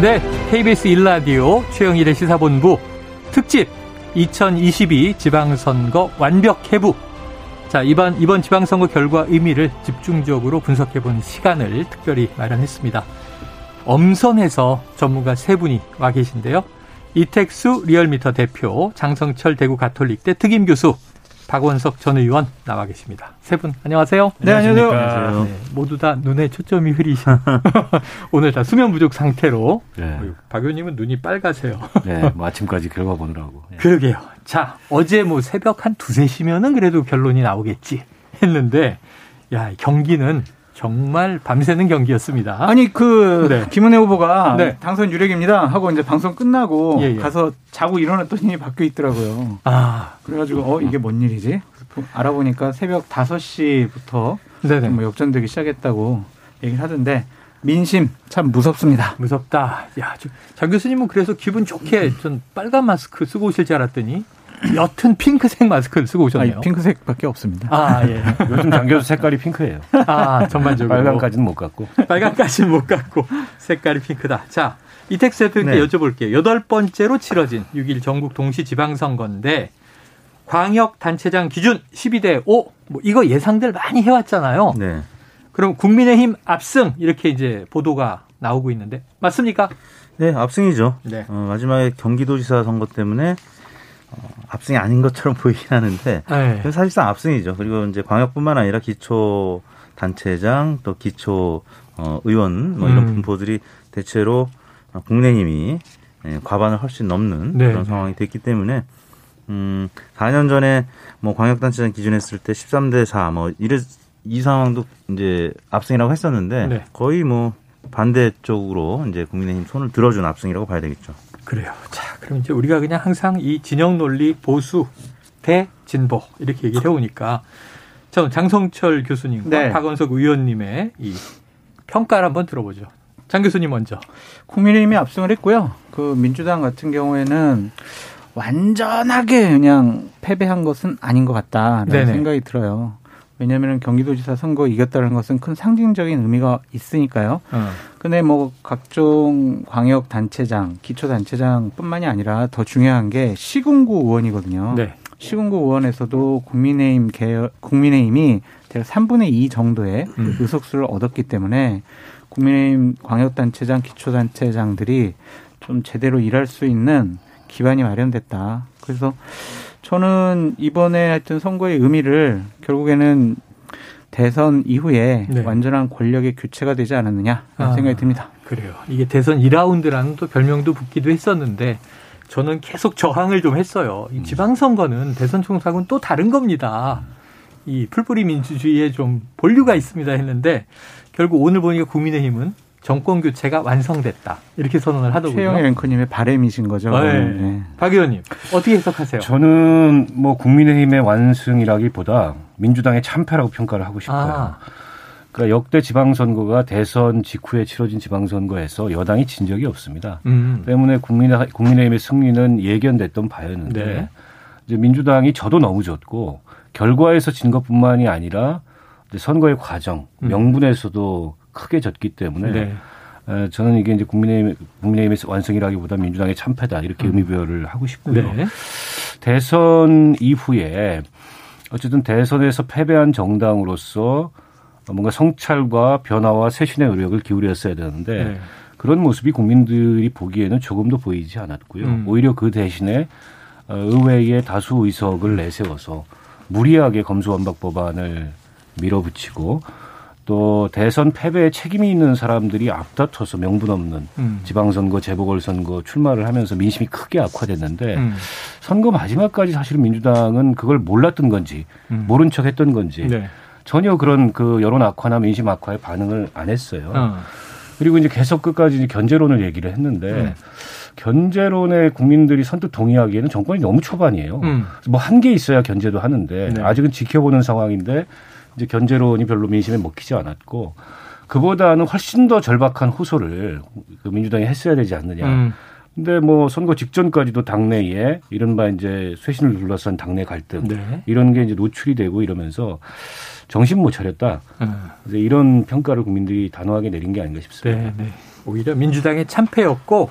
네, KBS 1라디오 최영일의 시사본부 특집 2022 지방선거 완벽 해부. 자, 이번, 이번 지방선거 결과 의미를 집중적으로 분석해보는 시간을 특별히 마련했습니다. 엄선해서 전문가 세 분이 와 계신데요. 이택수 리얼미터 대표, 장성철 대구 가톨릭대 특임 교수, 박원석 전 의원 나와 계십니다. 세 분 안녕하세요. 네, 안녕하세요. 네, 모두 다 눈에 초점이 흐리신 오늘 다 수면 부족 상태로 네. 박 의원님은 눈이 빨가세요. 네, 뭐 아침까지 결과 보느라고. 네. 그러게요. 자, 어제 뭐 새벽 한 두세 시면은 그래도 결론이 나오겠지 했는데 야, 경기는 정말 밤새는 경기였습니다. 아니 그 네. 김은혜 후보가 네. 당선 유력입니다 하고 이제 방송 끝나고 예, 예. 가서 자고 일어났더니 바뀌어 있더라고요. 아 그래가지고 어 이게 뭔 일이지? 알아보니까 새벽 5시부터 뭐 역전되기 시작했다고 얘기를 하던데 민심 참 무섭습니다. 무섭다. 야, 장 교수님은 그래서 기분 좋게 전 빨간 마스크 쓰고 오실 줄 알았더니 옅은 핑크색 마스크를 쓰고 오셨네요. 아니, 핑크색밖에 없습니다. 아, 예. 요즘 장교수 색깔이 핑크예요. 아, 전반적으로. 빨간까지는 못 갔고. 빨간까지는 못 갔고 색깔이 핑크다. 자, 이택스 대표님께 네. 여쭤볼게요. 여덟 번째로 치러진 6일 전국 동시 지방선거인데 광역 단체장 기준 12대 5. 뭐 이거 예상들 많이 해왔잖아요. 네. 그럼 국민의힘 압승 이렇게 이제 보도가 나오고 있는데 맞습니까? 네, 압승이죠. 네. 어, 마지막에 경기도지사 선거 때문에 어, 압승이 아닌 것처럼 보이긴 하는데 네. 사실상 압승이죠. 그리고 이제 광역뿐만 아니라 기초 단체장 또 기초 어, 의원 뭐 이런 음. 분포들이 대체로 국내힘이 예, 과반을 훨씬 넘는 네. 그런 상황이 됐기 때문에 음 4년 전에 뭐 광역단체장 기준했을 때 13대 4 뭐 이래 이 상황도 이제 압승이라고 했었는데 네. 거의 뭐 반대 쪽으로 이제 국민의힘 손을 들어준 압승이라고 봐야 되겠죠. 그래요. 자, 그럼 이제 우리가 그냥 항상 이 진영 논리 보수 대 진보 이렇게 얘기를 해오니까 자, 장성철 교수님과 네. 박원석 의원님의 이 평가를 한번 들어보죠. 장 교수님 먼저. 국민의힘이 압승을 했고요. 그 민주당 같은 경우에는 완전하게 그냥 패배한 것은 아닌 것 같다라는 네네. 생각이 들어요. 왜냐하면 경기도지사 선거 이겼다는 것은 큰 상징적인 의미가 있으니까요. 어. 근데 뭐 각종 광역 단체장, 기초 단체장뿐만이 아니라 더 중요한 게 시군구 의원이거든요. 네. 시군구 의원에서도 국민의힘 개 국민의힘이 대략 3분의 2 정도의 음. 의석수를 얻었기 때문에 국민의힘 광역단체장, 기초단체장들이 좀 제대로 일할 수 있는 기반이 마련됐다. 그래서 저는 이번에 하여튼 선거의 의미를 결국에는 대선 이후에 네. 완전한 권력의 교체가 되지 않았느냐 아, 생각이 듭니다. 그래요. 이게 대선 2라운드라는 또 별명도 붙기도 했었는데 저는 계속 저항을 좀 했어요. 이 음. 지방선거는 대선 총선은 또 다른 겁니다. 이 풀뿌리 민주주의에 좀 본류가 있습니다 했는데 결국 오늘 보니까 국민의힘은 정권 교체가 완성됐다 이렇게 선언을 하더군요. 최영일 앵커님의 바램이신 거죠. 네. 네. 박 의원님 어떻게 해석하세요? 저는 뭐 국민의힘의 완승이라기보다 민주당의 참패라고 평가를 하고 싶어요. 아. 그러니까 역대 지방선거가 대선 직후에 치러진 지방선거에서 여당이 진 적이 없습니다. 음. 때문에 국민의, 국민의힘의 승리는 예견됐던 바였는데 네. 이제 민주당이 저도 너무 좋고 결과에서 진 것뿐만이 아니라 이제 선거의 과정, 음. 명분에서도 크게 졌기 때문에 네. 저는 이게 이제 국민의힘, 국민의힘의 완성이라기보다 민주당의 참패다 이렇게 음. 의미 부여를 하고 싶고요. 네. 대선 이후에 어쨌든 대선에서 패배한 정당으로서 뭔가 성찰과 변화와 쇄신의 노력을 기울였어야 되는데 네. 그런 모습이 국민들이 보기에는 조금도 보이지 않았고요. 음. 오히려 그 대신에 어, 의회의 다수 의석을 내세워서 무리하게 검수완박 법안을 밀어붙이고 또 대선 패배에 책임이 있는 사람들이 앞다퉈서 명분 없는 음. 지방선거, 재보궐선거 출마를 하면서 민심이 크게 악화됐는데 음. 선거 마지막까지 사실은 민주당은 그걸 몰랐던 건지 음. 모른 척 했던 건지 네. 전혀 그런 그 여론 악화나 민심 악화에 반응을 안 했어요. 어. 그리고 이제 계속 끝까지 이제 견제론을 얘기를 했는데 음. 견제론에 국민들이 선뜻 동의하기에는 정권이 너무 초반이에요. 음. 뭐한게 있어야 견제도 하는데 네. 아직은 지켜보는 상황인데 이제 견제론이 별로 민심에 먹히지 않았고 그보다는 훨씬 더 절박한 호소를 그 민주당이 했어야 되지 않느냐. 음. 근데 뭐 선거 직전까지도 당내에 이른바 이제 쇄신을 둘러싼 당내 갈등 네. 이런 게 이제 노출이 되고 이러면서 정신 못 차렸다. 음. 이런 평가를 국민들이 단호하게 내린 게 아닌가 싶습니다. 네, 네. 오히려 민주당의 참패였고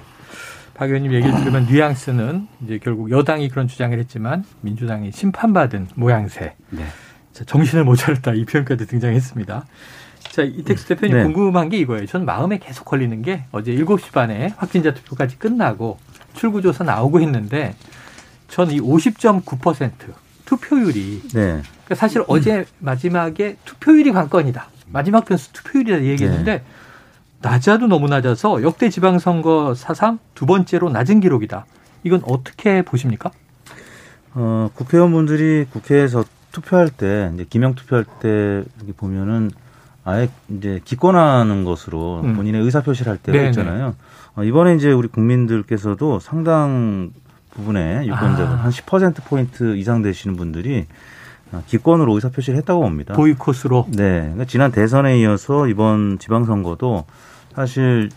박 의원님 얘기를 들으면 뉘앙스는 이제 결국 여당이 그런 주장을 했지만 민주당이 심판받은 모양새. 네. 자, 정신을 못 차렸다 이 표현까지 등장했습니다. 자, 이택수 대표님 네. 궁금한 게 이거예요. 전 마음에 계속 걸리는 게 어제 7시 반에 확진자 투표까지 끝나고 출구조사 나오고 했는데 전이50.9% 투표율이 네. 그러니까 사실 어제 마지막에 투표율이 관건이다. 마지막 변수 투표율이다 얘기했는데 네. 낮아도 너무 낮아서 역대 지방선거 사상 두 번째로 낮은 기록이다. 이건 어떻게 보십니까? 어, 국회의원분들이 국회에서 투표할 때, 이제 기명 투표할 때 보면은 아예 이제 기권하는 것으로 음. 본인의 의사 표시를 할 때가 네네. 있잖아요. 어, 이번에 이제 우리 국민들께서도 상당 부분의 유권자분 아. 한10% 포인트 이상 되시는 분들이 어, 기권으로 의사 표시를 했다고 봅니다. 보이콧으로. 네. 그러니까 지난 대선에 이어서 이번 지방선거도 사실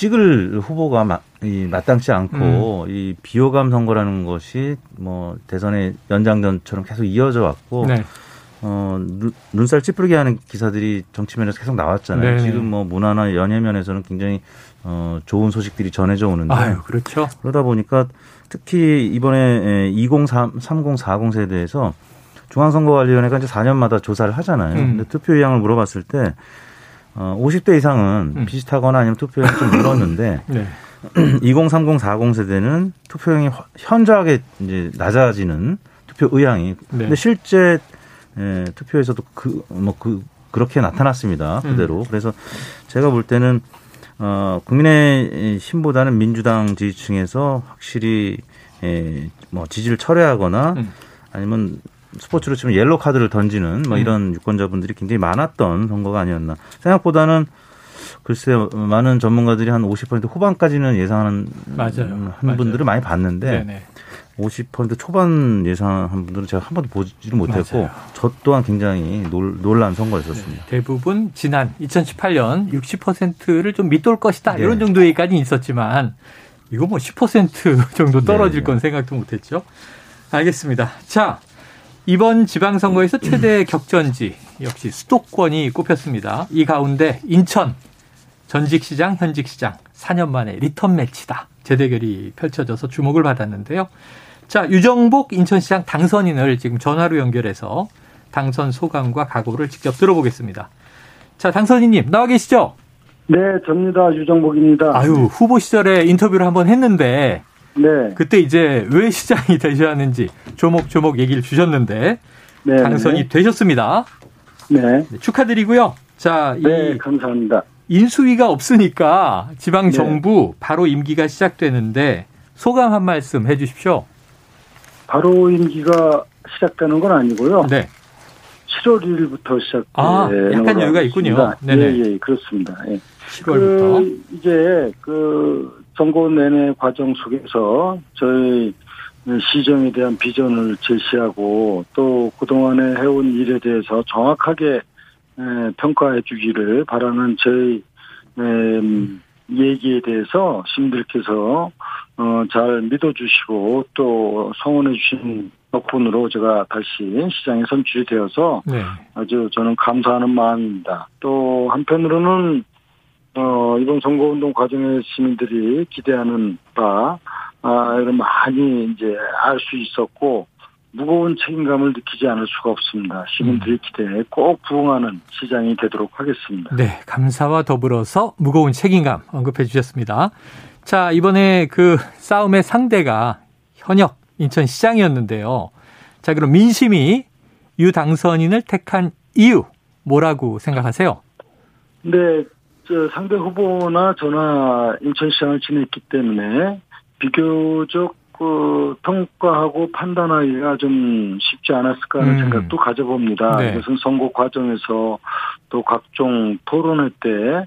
찍을 후보가 마, 이 마땅치 않고 음. 이 비호감 선거라는 것이 뭐 대선의 연장전처럼 계속 이어져 왔고 네. 어, 눈, 살 찌푸리게 하는 기사들이 정치면에서 계속 나왔잖아요. 네 지금 뭐 문화나 연예면에서는 굉장히 어, 좋은 소식들이 전해져 오는데. 아유, 그렇죠. 그러다 보니까 특히 이번에 2030, 40 세대에서 중앙선거관리위원회가 이제 4년마다 조사를 하잖아요. 음. 근데 투표 의향을 물어봤을 때 어, 50대 이상은 음. 비슷하거나 아니면 투표율이 좀 늘었는데 네. 2030, 40 세대는 투표율이 현저하게 이제 낮아지는 투표 의향이. 네. 근데 실제 예, 투표에서도 그 뭐 그 그렇게 나타났습니다. 음. 그대로. 음. 그래서 제가 볼 때는 어 국민의힘보다는 민주당 지지층에서 확실히 예, 뭐 지지를 철회하거나 음. 아니면 스포츠로 치면 옐로 카드를 던지는 뭐 음. 이런 유권자분들이 굉장히 많았던 선거가 아니었나. 생각보다는 글쎄 많은 전문가들이 한 50% 후반까지는 예상하는 맞아요. 한 분들을 많이 봤는데 네네. 50% 초반 예상한 분들은 제가 한 번도 보지를 못했고 맞아요. 저 또한 굉장히 놀, 놀란 선거였었습니다. 네. 대부분 지난 2018년 60%를 좀 밑돌 것이다 네. 이런 정도 얘기까지 있었지만 이거 뭐 10% 정도 떨어질 네. 건 생각도 못했죠. 알겠습니다. 자 이번 지방선거에서 최대 격전지 역시 수도권이 꼽혔습니다. 이 가운데 인천 전직 시장, 현직 시장 4년 만에 리턴 매치다. 재대결이 펼쳐져서 주목을 받았는데요. 자, 유정복 인천시장 당선인을 지금 전화로 연결해서 당선 소감과 각오를 직접 들어보겠습니다. 자, 당선인님 나와 계시죠? 네, 접니다. 유정복입니다. 아유, 후보 시절에 인터뷰를 한번 했는데 네. 그때 이제 왜 시장이 되셨는지 조목조목 얘기를 주셨는데 네. 당선이 되셨습니다. 네. 네. 축하드리고요. 자, 네, 감사합니다. 인수위가 없으니까 지방 정부 네. 바로 임기가 시작되는데 소감 한 말씀 해 주십시오. 바로 임기가 시작되는 건 아니고요. 네. 7월 1일부터 시작되는 아, 약간 여유가 있군요. 네, 예, 예, 그렇습니다. 예. 7월부터. 그 이제 그 선거 내내 과정 속에서 저희 시정에 대한 비전을 제시하고 또 그동안에 해온 일에 대해서 정확하게 평가해 주기를 바라는 저희 얘기에 대해서 시민들께서 어, 잘 믿어주시고 또 성원해 주신 덕분으로 제가 다시 시장에 선출이 되어서 네. 아주 저는 감사하는 마음입니다. 또 한편으로는 어, 이번 선거운동 과정에 시민들이 기대하는 바, 아, 이런 많이 이제 알 수 있었고, 무거운 책임감을 느끼지 않을 수가 없습니다. 시민들의 음. 기대에 꼭 부응하는 시장이 되도록 하겠습니다. 네, 감사와 더불어서 무거운 책임감 언급해 주셨습니다. 자, 이번에 그 싸움의 상대가 현역 인천시장이었는데요. 자, 그럼 민심이 유 당선인을 택한 이유 뭐라고 생각하세요? 네, 저 상대 후보나 저나 인천시장을 지냈기 때문에 비교적 그 평가하고 판단하기가 좀 쉽지 않았을까 하는 음. 생각도 가져봅니다. 네. 이것은 선거 과정에서 또 각종 토론회 때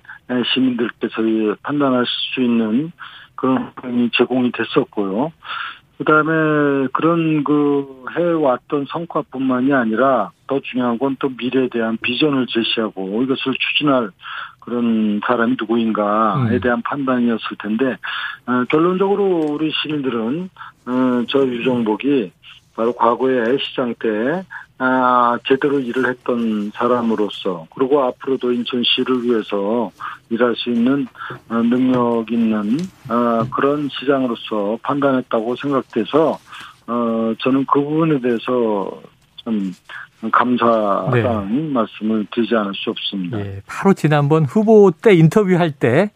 시민들께서 판단할 수 있는 그런 부분이 제공이 됐었고요. 그다음에 그런 그 해왔던 성과뿐만이 아니라 더 중요한 건 또 미래에 대한 비전을 제시하고 이것을 추진할 그런 사람이 누구인가에 음. 대한 판단이었을 텐데 어, 결론적으로 우리 시민들은 어, 저 유정복이 바로 과거에 시장 때 아, 제대로 일을 했던 사람으로서 그리고 앞으로도 인천시를 위해서 일할 수 있는 어, 능력 있는 어, 그런 시장으로서 판단했다고 생각돼서 어, 저는 그 부분에 대해서 좀 감사하다는 네. 말씀을 드리지 않을 수 없습니다. 예, 바로 지난번 후보 때 인터뷰할 때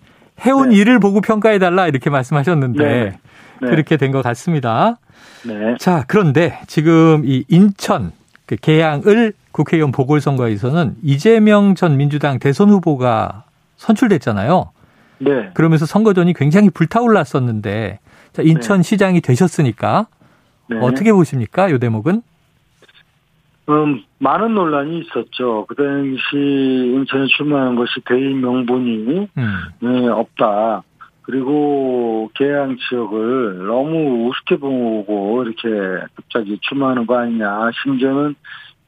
해온 네. 일을 보고 평가해달라 이렇게 말씀하셨는데 네. 네. 그렇게 된 것 같습니다. 네. 자, 그런데 지금 이 인천 그 개항을 국회의원 보궐선거에서는 이재명 전 민주당 대선 후보가 선출됐잖아요. 네. 그러면서 선거전이 굉장히 불타올랐었는데 자, 인천시장이 네. 되셨으니까 네. 어떻게 보십니까? 이 대목은? 음, 많은 논란이 있었죠. 그 당시 인천에 출마한 것이 대인 명분이 음. 네, 없다. 그리고 계양 지역을 너무 우습게 보고 이렇게 갑자기 출마하는 거 아니냐. 심지어는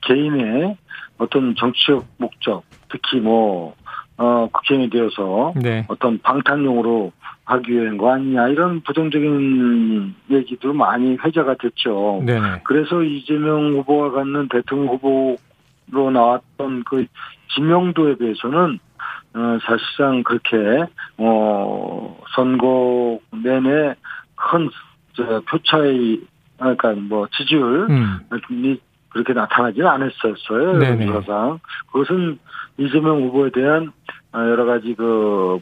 개인의 어떤 정치적 목적, 특히 뭐, 어, 국회의원이 되어서 네. 어떤 방탄용으로 하기 위한 거 아니냐. 이런 부정적인 얘기도 많이 회자가 됐죠. 네 그래서 이재명 후보가 갖는 대통령 후보로 나왔던 그 지명도에 비해서는 어, 사실상 그렇게 어 선거 내내 큰저 표차의 그러니까 뭐 지지율 음. 그렇게 나타나지는 않았었어요. 여론상 그것은 이재명 후보에 대한 어, 여러 가지 그뭐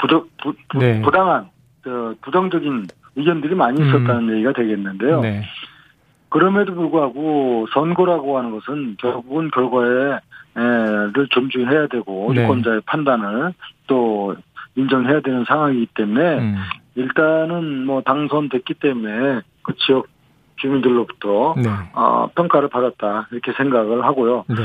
부적 부, 부, 네. 부당한 그 부정적인 의견들이 많이 있었다는 음. 얘기가 되겠는데요. 네. 그럼에도 불구하고 선거라고 하는 것은 결국은 결과에 를 존중해야 되고 네. 유권자의 판단을 또 인정해야 되는 상황이기 때문에 음. 일단은 뭐 당선됐기 때문에 그 지역 주민들로부터 네. 어, 평가를 받았다 이렇게 생각을 하고요. 네.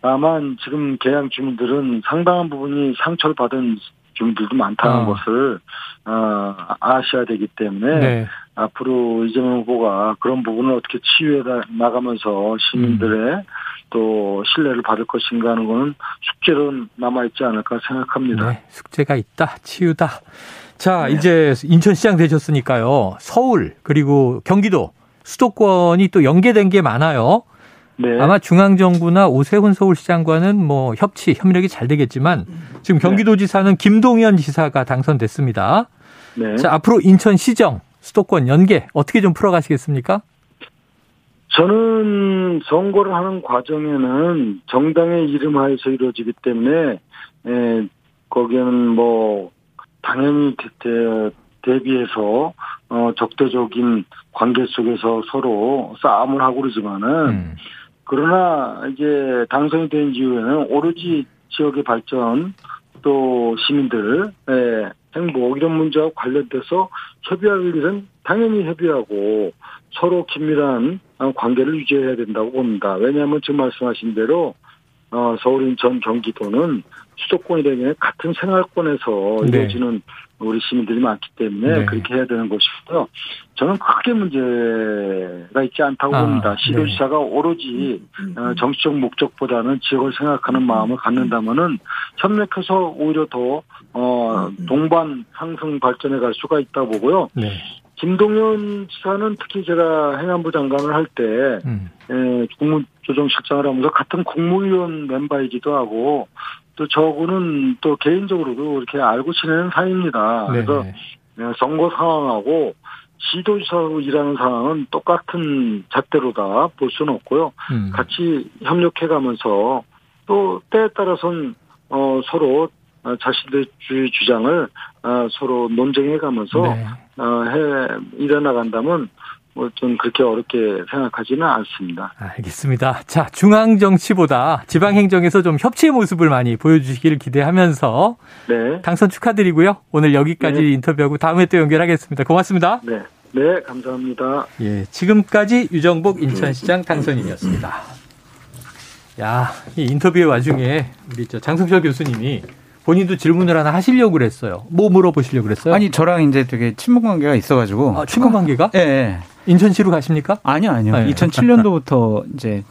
다만 지금 개양 주민들은 상당한 부분이 상처를 받은 주민들도 많다는 어. 것을 어, 아셔야 되기 때문에 네. 앞으로 이재명 후보가 그런 부분을 어떻게 치유해 나가면서 시민들의 음. 또 신뢰를 받을 것인가 하는 것은 숙제로 남아있지 않을까 생각합니다. 네, 숙제가 있다, 치유다. 자, 네. 이제 인천시장 되셨으니까요. 서울, 그리고 경기도, 수도권이 또 연계된 게 많아요. 네. 아마 중앙정부나 오세훈 서울시장과는 뭐 협치, 협력이 잘 되겠지만 지금 네. 경기도지사는 김동연 지사가 당선됐습니다. 네. 자, 앞으로 인천시정, 수도권 연계 어떻게 좀 풀어가시겠습니까? 저는 선거를 하는 과정에는 정당의 이름 하에서 이루어지기 때문에 에, 거기에는 뭐 당연히 대, 대비해서 어 적대적인 관계 속에서 서로 싸움을 하고 그러지만은 음. 그러나 이제 당선이 된 이후에는 오로지 지역의 발전 또 시민들의 행복 이런 문제와 관련돼서 협의할 일은 당연히 협의하고 서로 긴밀한 관계를 유지해야 된다고 봅니다. 왜냐하면 지금 말씀하신 대로 어, 서울, 인천, 경기도는 수도권이라면 같은 생활권에서 네. 이루어지는 우리 시민들이 많기 때문에 네. 그렇게 해야 되는 것이고요. 저는 크게 문제가 있지 않다고 아, 봅니다. 시도지사가 네. 오로지 어, 정치적 목적보다는 지역을 생각하는 마음을 갖는다면은 협력해서 오히려 더 어, 동반 상승 발전해 갈 수가 있다고 보고요. 네. 김동연 지사는 특히 제가 행안부 장관을 할때 음. 예, 국무 조정실장을 하면서 같은 국무위원 멤버이기도 하고 또 저분은 또 개인적으로도 이렇게 알고 지내는 사이입니다. 네 그래서 예, 선거 상황하고 시도지사로 일하는 상황은 똑같은 잣대로다 볼 수는 없고요. 음. 같이 협력해 가면서 또 때에 따라서는 어, 서로 자신들의 주장을 어, 서로 논쟁해 가면서 네. 어, 해 일어나간다면 뭐좀 그렇게 어렵게 생각하지는 않습니다. 알겠습니다. 자, 중앙 정치보다 지방 행정에서 좀 협치의 모습을 많이 보여주시기를 기대하면서 네. 당선 축하드리고요. 오늘 여기까지 네. 인터뷰하고 다음에 또 연결하겠습니다. 고맙습니다. 네. 네, 감사합니다. 예, 지금까지 유정복 인천시장 당선인이었습니다. 야, 이 인터뷰의 와중에 우리 저 장성철 교수님이 본인도 질문을 하나 하시려고 그랬어요. 뭐 물어보시려고 그랬어요? 아니 저랑 이제 되게 친목 관계가 있어가지고. 아, 친목 관계가? 예. 네. 인천시로 가십니까? 아니요, 아니요. 네. 2007년도부터 이제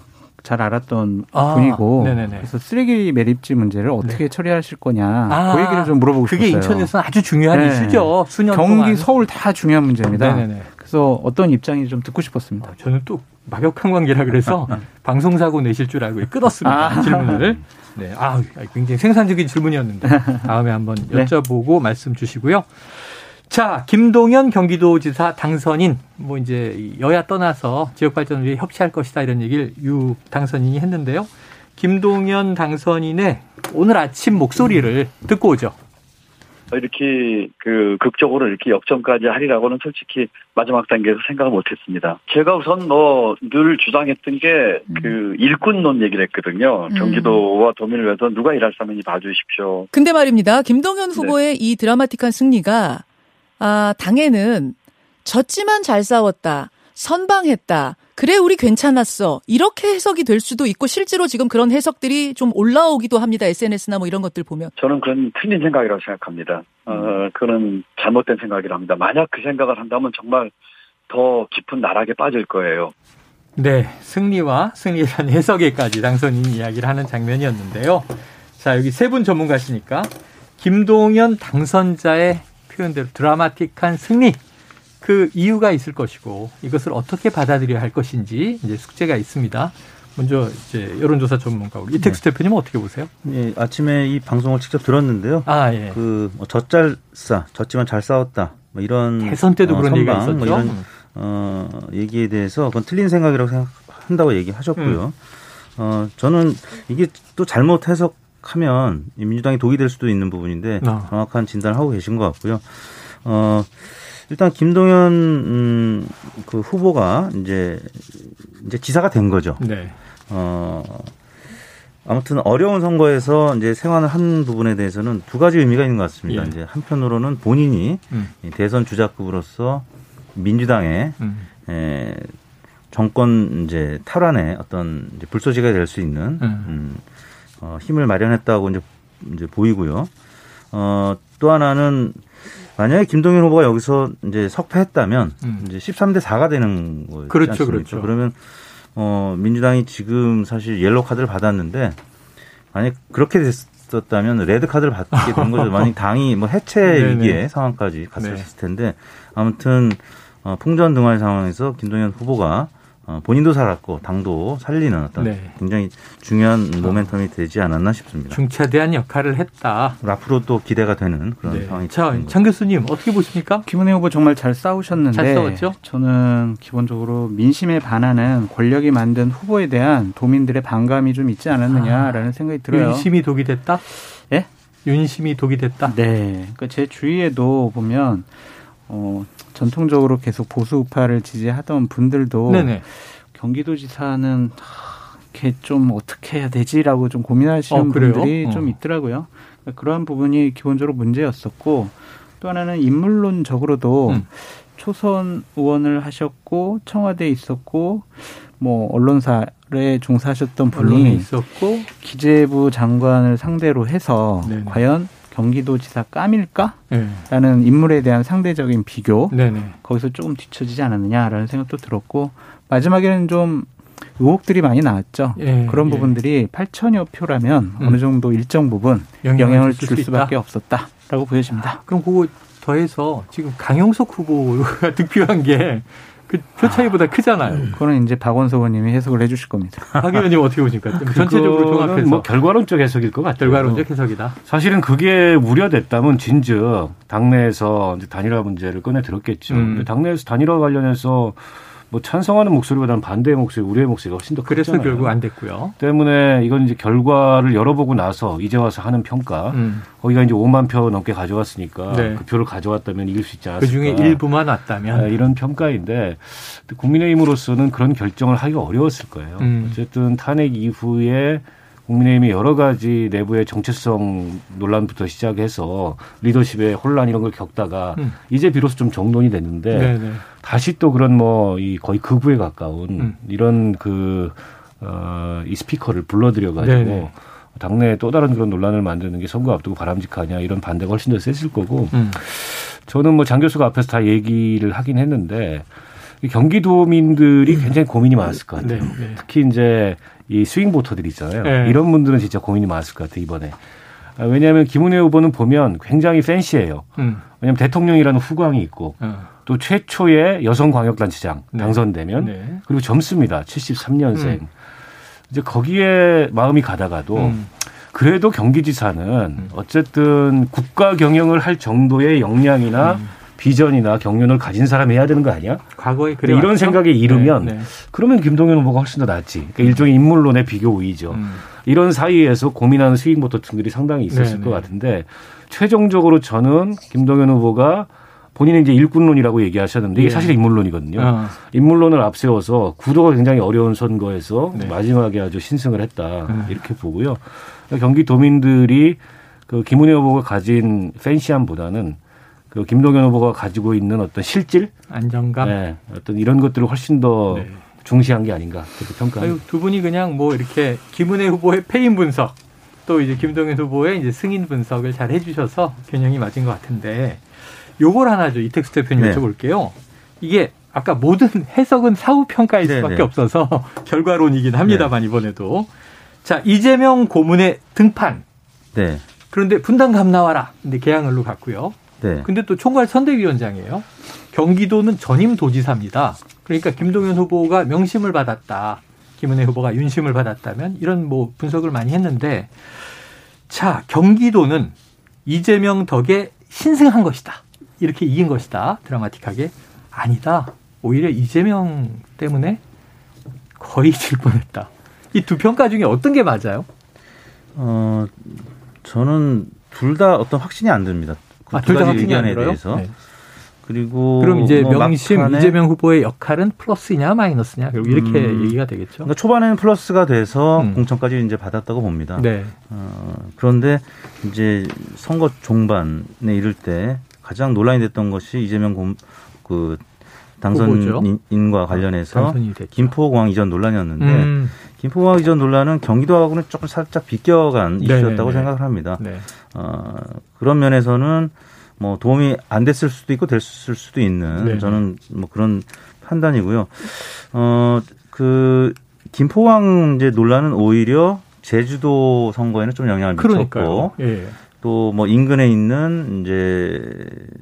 잘 알았던 아, 분이고 네네네. 그래서 쓰레기 매립지 문제를 어떻게 네. 처리하실 거냐 아, 그 얘기를 좀 물어보고 그게 싶었어요. 인천에서는 아주 중요한 네. 이슈죠. 수년 경기, 동안. 서울 다 중요한 문제입니다. 네네네. 그래서 어떤 입장인지 좀 듣고 싶었습니다. 아, 저는 또 막역한 관계라 그래서 방송사고 내실 줄 알고 끊었습니다. 아. 질문을. 네. 아, 굉장히 생산적인 질문이었는데 다음에 한번 네. 여쭤보고 네. 말씀 주시고요. 자, 김동연 경기도지사 당선인 뭐 이제 여야 떠나서 지역 발전을 위해 협치할 것이다 이런 얘기를 유 당선인이 했는데요. 김동연 당선인의 오늘 아침 목소리를 듣고 오죠. 이렇게 그 극적으로 이렇게 역전까지 하리라고는 솔직히 마지막 단계에서 생각을 못했습니다. 제가 우선 뭐 늘 주장했던 게그 음. 일꾼론 얘기를 했거든요. 음. 경기도와 도민을 위해서 누가 일할 사람인지 봐주십시오. 근데 말입니다. 김동연 후보의 네. 이 드라마틱한 승리가 아 당에는 졌지만 잘 싸웠다. 선방했다. 그래, 우리 괜찮았어. 이렇게 해석이 될 수도 있고, 실제로 지금 그런 해석들이 좀 올라오기도 합니다. SNS나 뭐 이런 것들 보면. 저는 그건 틀린 생각이라고 생각합니다. 어, 음. 그는 잘못된 생각이라 합니다. 만약 그 생각을 한다면 정말 더 깊은 나락에 빠질 거예요. 네, 승리와 승리에 대한 해석에까지 당선인 이야기를 하는 장면이었는데요. 자, 여기 세 분 전문가시니까 김동연 당선자의 표현대로 드라마틱한 승리 그 이유가 있을 것이고 이것을 어떻게 받아들여야 할 것인지 이제 숙제가 있습니다. 먼저 이제 여론조사 전문가 우리 이택수 네. 대표님은 어떻게 보세요? 예, 아침에 이 방송을 직접 들었는데요. 아 예. 그뭐 젖잘싸, 졌지만 잘 싸웠다. 뭐 이런 대선 때도 어, 그런 얘기가 있었죠. 뭐 이런 어 얘기에 대해서 그건 틀린 생각이라고 생각한다고 얘기하셨고요. 음. 어 저는 이게 또 잘못 해석하면 민주당이 독이 될 수도 있는 부분인데 아. 정확한 진단을 하고 계신 것 같고요. 어 일단 김동연 음, 그 후보가 이제 이제 지사가 된 거죠. 네. 어 아무튼 어려운 선거에서 이제 생활을 한 부분에 대해서는 두 가지 의미가 있는 것 같습니다. 예. 이제 한편으로는 본인이 음. 대선 주자급으로서 민주당의 음. 에, 정권 이제 탈환의 어떤 이제 불쏘지가 될 수 있는 음. 음, 어, 힘을 마련했다고 이제 이제 보이고요. 어, 또 하나는 만약에 김동연 후보가 여기서 이제 석패했다면 음. 이제 13대 4가 되는 거죠. 그렇죠, 그렇죠. 그러면 어 민주당이 지금 사실 옐로 카드를 받았는데 만약 그렇게 됐었다면 레드 카드를 받게 된 거죠. 만약 당이 뭐 해체 위기의 상황까지 갔었을 네. 텐데 아무튼 어, 풍전 등화의 상황에서 김동연 후보가 어, 본인도 살았고 당도 살리는 어떤 네. 굉장히 중요한 모멘텀이 되지 않았나 싶습니다. 중차대한 역할을 했다. 앞으로 또 기대가 되는 그런 네. 상황이 자, 장 교수님 어떻게 보십니까? 김은혜 후보 정말 잘 싸우셨는데 잘 싸웠죠? 저는 기본적으로 민심에 반하는 권력이 만든 후보에 대한 도민들의 반감이 좀 있지 않았느냐라는 아, 생각이 들어요. 윤심이 독이 됐다? 예? 윤심이 독이 됐다? 네. 그러니까 제 주위에도 보면 어, 전통적으로 계속 보수 우파를 지지하던 분들도 네네. 경기도지사는 이렇게 좀 어떻게 해야 되지라고 좀 고민하시는 어, 분들이 어. 좀 있더라고요. 그러니까 그러한 부분이 기본적으로 문제였었고 또 하나는 인물론적으로도 음. 초선 의원을 하셨고 청와대에 있었고 뭐 언론사에 종사하셨던 분이 있었고 기재부 장관을 상대로 해서 네네. 과연 경기도지사 까밀까? 네. 라는 인물에 대한 상대적인 비교 네네. 거기서 조금 뒤처지지 않았느냐라는 생각도 들었고 마지막에는 좀 의혹들이 많이 나왔죠. 예, 그런 예. 부분들이 8천여 표라면 음. 어느 정도 일정 부분 영향을, 영향을 줄 수밖에 없었다라고 보여집니다. 아, 그럼 그거 더해서 지금 강용석 후보가 득표한 게 그 표 차이보다 크잖아요. 그거는 이제 박원석 의원님이 해석을 해주실 겁니다. 박 의원님 어떻게 보십니까? 전체적으로 종합해서 뭐 결과론적 해석일 것 같아요. 결과론적 해석이다. 사실은 그게 우려됐다면 진즉 당내에서 단일화 문제를 꺼내 들었겠죠. 음. 당내에서 단일화 관련해서 뭐 찬성하는 목소리보다는 반대의 목소리, 우려의 목소리가 훨씬 더 그래서 잖아요 결국 안 됐고요. 때문에 이건 이제 결과를 열어보고 나서 이제 와서 하는 평가. 음. 거기가 이제 5만 표 넘게 가져왔으니까 네. 그 표를 가져왔다면 이길 수 있지 않았을까. 그 중에 일부만 왔다면 네, 이런 평가인데 국민의힘으로서는 그런 결정을 하기가 어려웠을 거예요. 음. 어쨌든 탄핵 이후에 국민의힘이 여러 가지 내부의 정체성 논란부터 시작해서 리더십의 혼란 이런 걸 겪다가 음. 이제 비로소 좀 정돈이 됐는데 네네. 다시 또 그런 뭐 이 거의 극우에 가까운 음. 이런 그, 어, 이 스피커를 불러들여 가지고 당내에 또 다른 그런 논란을 만드는 게 선거 앞두고 바람직하냐 이런 반대가 훨씬 더 셌을 거고 음. 저는 뭐 장 교수가 앞에서 다 얘기를 하긴 했는데 경기도민들이 굉장히 고민이 많았을 것 같아요. 네, 네. 특히 이제 이 스윙 보터들 있잖아요. 네. 이런 분들은 진짜 고민이 많았을 것 같아요, 이번에. 아, 왜냐하면 김은혜 후보는 보면 굉장히 팬시해요. 음. 왜냐하면 대통령이라는 후광이 있고 어. 또 최초의 여성 광역단체장 네. 당선되면 네. 그리고 젊습니다. 73년생. 음. 이제 거기에 마음이 가다가도 음. 그래도 경기지사는 음. 어쨌든 국가 경영을 할 정도의 역량이나 음. 비전이나 경륜을 가진 사람이 해야 되는 거 아니야? 과거에 그래 이런 생각에 이르면 네, 네. 그러면 김동연 후보가 훨씬 더 낫지. 그러니까 일종의 인물론의 비교 우위죠. 음. 이런 사이에서 고민하는 스윙 보터층들이 상당히 있었을 네, 것 네. 같은데 최종적으로 저는 김동연 후보가 본인은 이제 일꾼론이라고 얘기하셨는데 이게 예. 사실 인물론이거든요. 어. 인물론을 앞세워서 구도가 굉장히 어려운 선거에서 네. 마지막에 아주 신승을 했다 음. 이렇게 보고요. 경기도민들이 그 김은혜 후보가 가진 팬시함보다는 그 김동연 후보가 가지고 있는 어떤 실질, 안정감, 네, 어떤 이런 것들을 훨씬 더 네. 중시한 게 아닌가 그렇게 평가합니다. 두 분이 그냥 뭐 이렇게 김은혜 후보의 패인 분석, 또 이제 김동연 후보의 이제 승인 분석을 잘 해주셔서 균형이 맞은 것 같은데 요걸 하나 죠 이택수 대표님 네. 여쭤볼게요. 이게 아까 모든 해석은 사후 평가일 네, 수밖에 네. 없어서 결과론이긴 합니다만 네. 이번에도 자 이재명 고문의 등판. 네. 그런데 분당감 나와라. 근데 개항을로 갔고요. 네. 근데 또 총괄 선대위원장이에요. 경기도는 전임 도지사입니다. 그러니까 김동연 후보가 명심을 받았다. 김은혜 후보가 윤심을 받았다면 이런 뭐 분석을 많이 했는데 자, 경기도는 이재명 덕에 신승한 것이다. 이렇게 이긴 것이다. 드라마틱하게. 아니다. 오히려 이재명 때문에 거의 질 뻔했다. 이 두 평가 중에 어떤 게 맞아요? 어, 저는 둘 다 어떤 확신이 안 듭니다. 그 아, 둘다 의견에 대해서. 네. 그리고 그럼 이제 뭐 명심 이재명 후보의 역할은 플러스냐 마이너스냐 결국 이렇게 음, 얘기가 되겠죠. 그러니까 초반에는 플러스가 돼서 음. 공천까지 이제 받았다고 봅니다. 네. 어, 그런데 이제 선거 종반에 이를 때 가장 논란이 됐던 것이 이재명 공, 그 당선인과 관련해서 김포공항 이전 논란이었는데 음. 김포공항 이전 논란은 경기도하고는 조금 살짝 비껴간 네, 이슈였다고 네, 네. 생각을 합니다. 네. 어, 그런 면에서는 뭐 도움이 안 됐을 수도 있고 됐을 수도 있는 네. 저는 뭐 그런 판단이고요. 어, 그 김포항 이제 논란은 오히려 제주도 선거에는 좀 영향을 미쳤고 예. 또뭐 인근에 있는 이제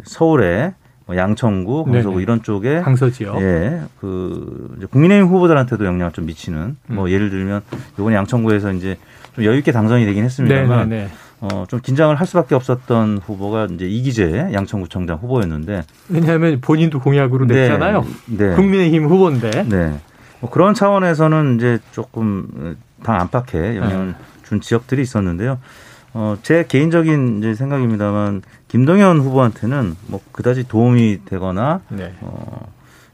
서울에 뭐 양천구, 강서구 네네. 이런 쪽에 강서 지역, 예, 그 이제 국민의힘 후보들한테도 영향을 좀 미치는 음. 뭐 예를 들면 요번에 양천구에서 이제 좀 여유 있게 당선이 되긴 했습니다만 네네네. 어, 좀 긴장을 할 수밖에 없었던 후보가 이제 이기재 양천구청장 후보였는데 왜냐하면 본인도 공약으로 네. 냈잖아요. 네. 국민의힘 후보인데. 네. 뭐 그런 차원에서는 이제 조금 당 안팎에 영향을 네. 준 지역들이 있었는데요. 어, 제 개인적인 이제 생각입니다만 김동연 후보한테는 뭐 그다지 도움이 되거나 네. 어,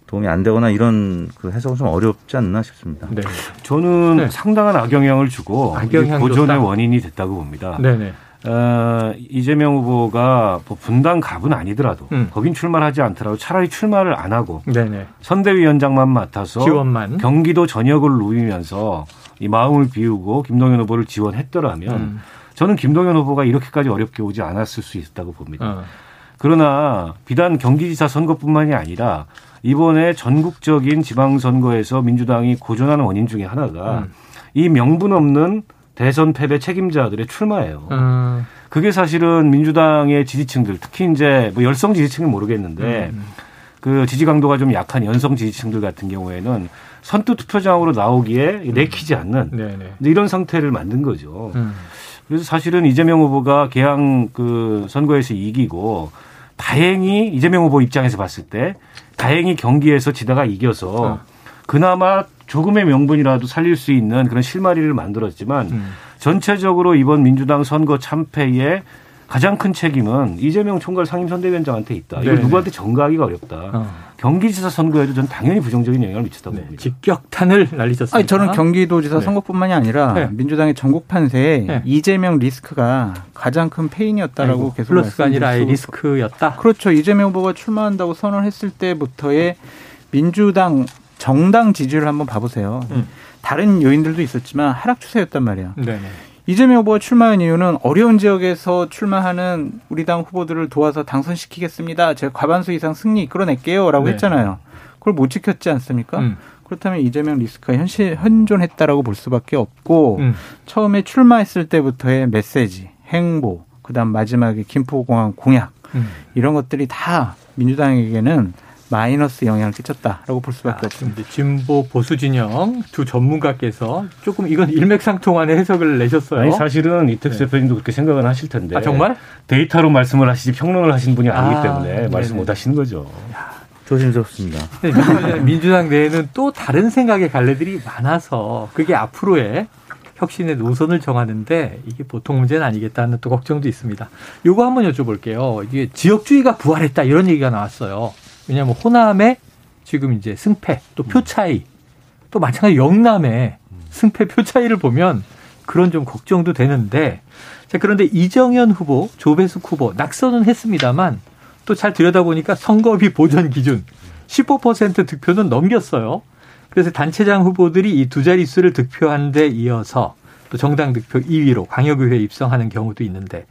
도움이 안 되거나 이런 그 해석은 좀 어렵지 않나 싶습니다. 네. 저는 네. 상당한 악영향을 주고 악영향 고전의 원인이 됐다고 봅니다. 네네. 어, 이재명 후보가 뭐 분당 갑은 아니더라도 음. 거긴 출마하지 않더라도 차라리 출마를 안 하고 네네. 선대위원장만 맡아서 지원만. 경기도 전역을 누비면서 이 마음을 비우고 김동연 후보를 지원했더라면 음. 저는 김동연 후보가 이렇게까지 어렵게 오지 않았을 수 있다고 봅니다. 어. 그러나 비단 경기지사 선거뿐만이 아니라 이번에 전국적인 지방선거에서 민주당이 고전하는 원인 중에 하나가 음. 이 명분 없는 대선 패배 책임자들의 출마예요. 음. 그게 사실은 민주당의 지지층들, 특히 이제 뭐 열성 지지층은 모르겠는데 음. 그 지지 강도가 좀 약한 연성 지지층들 같은 경우에는 선두 투표장으로 나오기에 내키지 않는 네네. 네. 이런 상태를 만든 거죠. 음. 그래서 사실은 이재명 후보가 개항 그 선거에서 이기고 다행히 이재명 후보 입장에서 봤을 때 다행히 경기에서 지다가 이겨서 어. 그나마 조금의 명분이라도 살릴 수 있는 그런 실마리를 만들었지만 음. 전체적으로 이번 민주당 선거 참패에 가장 큰 책임은 이재명 총괄 상임선대위원장한테 있다. 이걸 네. 누구한테 전가하기가 어렵다. 어. 경기지사 선거에도 저는 당연히 부정적인 영향을 미쳤다고 네. 봅니다. 직격탄을 날리셨습니다. 아니, 저는 경기도지사 네. 선거뿐만이 아니라 네. 민주당의 전국 판세에 네. 이재명 리스크가 가장 큰 페인이었다라고 아이고, 계속 플러스가 아니라 리스크였다. 그렇죠. 이재명 후보가 출마한다고 선언했을 때부터의 민주당 정당 지지율을 한번 봐보세요. 음. 다른 요인들도 있었지만 하락 추세였단 말이에요. 네 이재명 후보가 출마한 이유는 어려운 지역에서 출마하는 우리 당 후보들을 도와서 당선시키겠습니다. 제가 과반수 이상 승리 이끌어낼게요라고 네. 했잖아요. 그걸 못 지켰지 않습니까? 음. 그렇다면 이재명 리스크가 현실 현존했다라고 볼 수밖에 없고 음. 처음에 출마했을 때부터의 메시지 행보, 그다음 마지막에 김포공항 공약 음. 이런 것들이 다 민주당에게는 마이너스 영향을 끼쳤다라고 볼 수밖에 아, 없습니다. 진보 보수 진영 두 전문가께서 조금 이건 일맥상통하는 해석을 내셨어요. 아니 사실은 이택수 네. 대표님도 그렇게 생각은 하실 텐데. 아, 정말? 데이터로 말씀을 하시지 평론을 하시는 분이 아니기 아, 때문에 네네. 말씀 못 하시는 거죠. 야. 조심스럽습니다. 민주당 내에는 또 다른 생각의 갈래들이 많아서 그게 앞으로의 혁신의 노선을 정하는데 이게 보통 문제는 아니겠다는 또 걱정도 있습니다. 요거 한번 여쭤볼게요. 이게 지역주의가 부활했다 이런 얘기가 나왔어요. 왜냐하면 호남의 지금 이제 승패 또 표 차이 또 마찬가지 영남의 승패 표 차이를 보면 그런 좀 걱정도 되는데 자 그런데 이정현 후보 조배숙 후보 낙선은 했습니다만 또 잘 들여다보니까 선거비 보전 기준 15% 득표는 넘겼어요. 그래서 단체장 후보들이 이 두 자릿수를 득표한 데 이어서 또 정당 득표 2위로 광역의회에 입성하는 경우도 있는데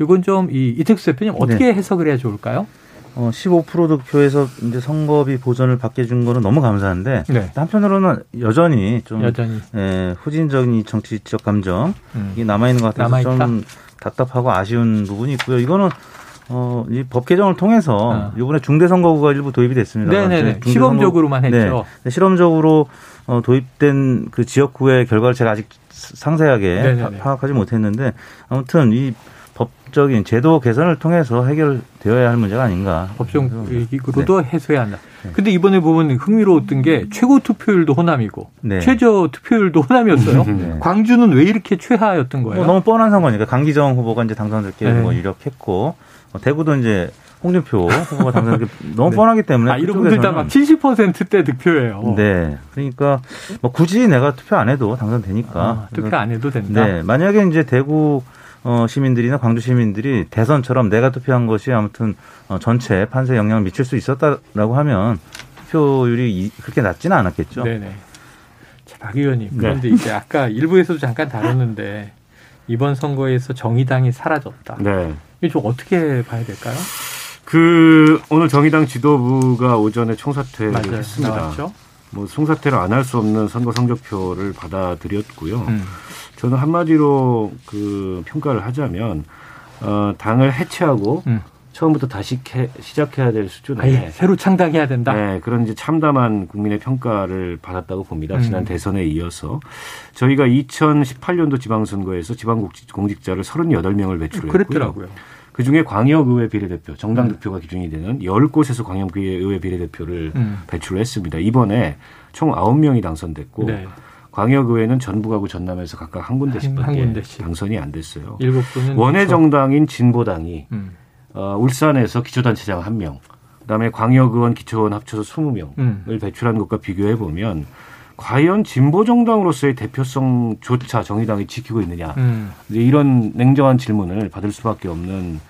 이건 좀 이 이택수 대표님 어떻게 네. 해석을 해야 좋을까요? 어, 15% 득표에서 이제 선거비 보전을 받게 준 거는 너무 감사한데 네. 한편으로는 여전히 좀 여전히. 예, 후진적인 정치적 감정이 음. 남아 있는 것 같아서 남아있다? 좀 답답하고 아쉬운 부분이 있고요. 이거는 어, 이 법 개정을 통해서 어. 이번에 중대선거구가 일부 도입이 됐습니다. 네네 시범적으로만 했죠. 네. 실험적으로 어, 도입된 그 지역구의 결과를 제가 아직 상세하게 네네네. 파악하지 못했는데 아무튼 이 법적인 제도 개선을 통해서 해결되어야 할 문제가 아닌가. 법적으로도 네. 해소해야 한다. 네. 근데 이번에 보면 흥미로웠던 게 최고 투표율도 호남이고 네. 최저 투표율도 호남이었어요. 네. 광주는 왜 이렇게 최하였던 거예요? 뭐 너무 뻔한 상관이니까 강기정 후보가 이제 당선됐게 네. 뭐 유력했고 뭐 대구도 이제 홍준표 후보가 당선된 게 너무 네. 뻔하기 때문에 아, 이런 분들 다막 70%대 득표예요. 네. 그러니까 뭐 굳이 내가 투표 안 해도 당선되니까 아, 투표 안 해도 된다. 네. 만약에 이제 대구 어, 시민들이나 광주 시민들이 대선처럼 내가 투표한 것이 아무튼 어, 전체 판세 영향을 미칠 수 있었다라고 하면 투표율이 그렇게 낮지는 않았겠죠. 네네. 자, 박 의원님. 네. 그런데 네. 이제 아까 일부에서도 잠깐 다뤘는데 이번 선거에서 정의당이 사라졌다. 네. 이게 좀 어떻게 봐야 될까요? 그 오늘 정의당 지도부가 오전에 총사퇴를 맞아요. 했습니다. 나왔죠? 뭐 총사퇴를 안 할 수 없는 선거 성적표를 받아들였고요. 음. 저는 한마디로 그 평가를 하자면 어, 당을 해체하고 음. 처음부터 다시 캐, 시작해야 될 수준에 아예 새로 창당해야 된다. 네, 그런 이제 참담한 국민의 평가를 받았다고 봅니다. 음. 지난 대선에 이어서 저희가 2018년도 지방선거에서 지방공직자를 38명을 배출했고요. 그랬더라고요. 그 중에 광역의회 비례대표, 정당 득표가 음. 기준이 되는 10곳에서 광역의회 비례대표를 음. 배출을 했습니다. 이번에 총 9명이 당선됐고 네. 광역의회는 전북하고 전남에서 각각 한 군데씩밖에 한, 군데씩. 당선이 안 됐어요. 원외 정당인 진보당이 음. 어, 울산에서 기초단체장 한 명, 그다음에 광역의원 기초원 합쳐서 20명을 음. 배출한 것과 비교해 보면 과연 진보 정당으로서의 대표성조차 정의당이 지키고 있느냐 음. 이런 냉정한 질문을 받을 수밖에 없는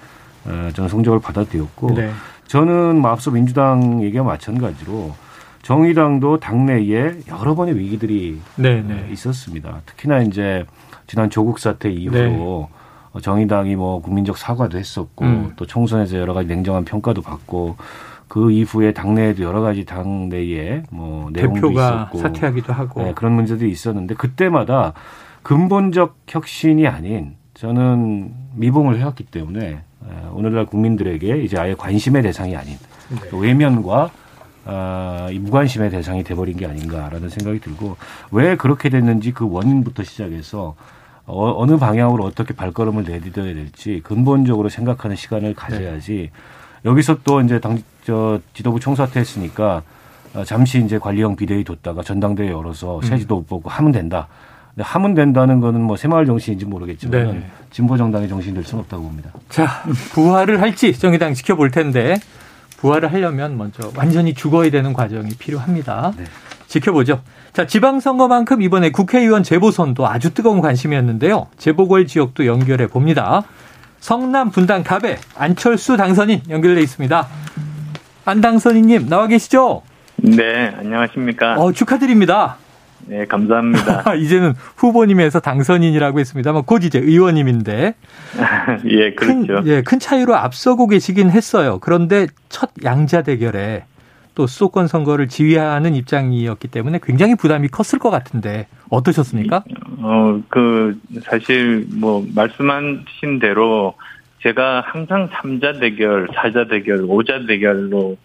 어, 저는 성적을 받아들였고 네. 저는 뭐 앞서 민주당 얘기와 마찬가지로 정의당도 당내에 여러 번의 위기들이 네, 네. 있었습니다. 특히나 이제 지난 조국 사태 이후로 네. 정의당이 뭐 국민적 사과도 했었고 음. 또 총선에서 여러 가지 냉정한 평가도 받고 그 이후에 당내에도 여러 가지 당내에 뭐 내용도 있었고 사퇴하기도 하고 네, 그런 문제들이 있었는데 그때마다 근본적 혁신이 아닌 저는 미봉을 해왔기 때문에 오늘날 국민들에게 이제 아예 관심의 대상이 아닌 네. 외면과 아, 이 무관심의 대상이 돼버린 게 아닌가라는 생각이 들고 왜 그렇게 됐는지 그 원인부터 시작해서 어, 어느 방향으로 어떻게 발걸음을 내딛어야 될지 근본적으로 생각하는 시간을 가져야지 네. 여기서 또 이제 당, 저 지도부 총사퇴했으니까 어, 잠시 이제 관리형 비대위 뒀다가 전당대회 열어서 새 음. 지도부 보고 하면 된다. 근데 하면 된다는 거는 뭐 새마을 정신인지 모르겠지만 네. 진보 정당의 정신이 될 수는 없다고 봅니다. 자, 부활을 할지 정의당 지켜볼 텐데 부활을 하려면 먼저 완전히 죽어야 되는 과정이 필요합니다. 네. 지켜보죠. 자, 지방선거만큼 이번에 국회의원 재보선도 아주 뜨거운 관심이었는데요. 재보궐 지역도 연결해 봅니다. 성남 분당 갑에 안철수 당선인 연결돼 있습니다. 안 당선인님 나와 계시죠? 네, 안녕하십니까. 어, 축하드립니다. 네, 감사합니다. 이제는 후보님에서 당선인이라고 했습니다만 곧 이제 의원님인데. 예, 그렇죠. 큰, 예, 큰 차이로 앞서고 계시긴 했어요. 그런데 첫 양자 대결에 또 수도권 선거를 지휘하는 입장이었기 때문에 굉장히 부담이 컸을 것 같은데 어떠셨습니까? 어, 그, 사실, 뭐, 말씀하신 대로, 제가 항상 3자 대결, 4자 대결, 5자 대결로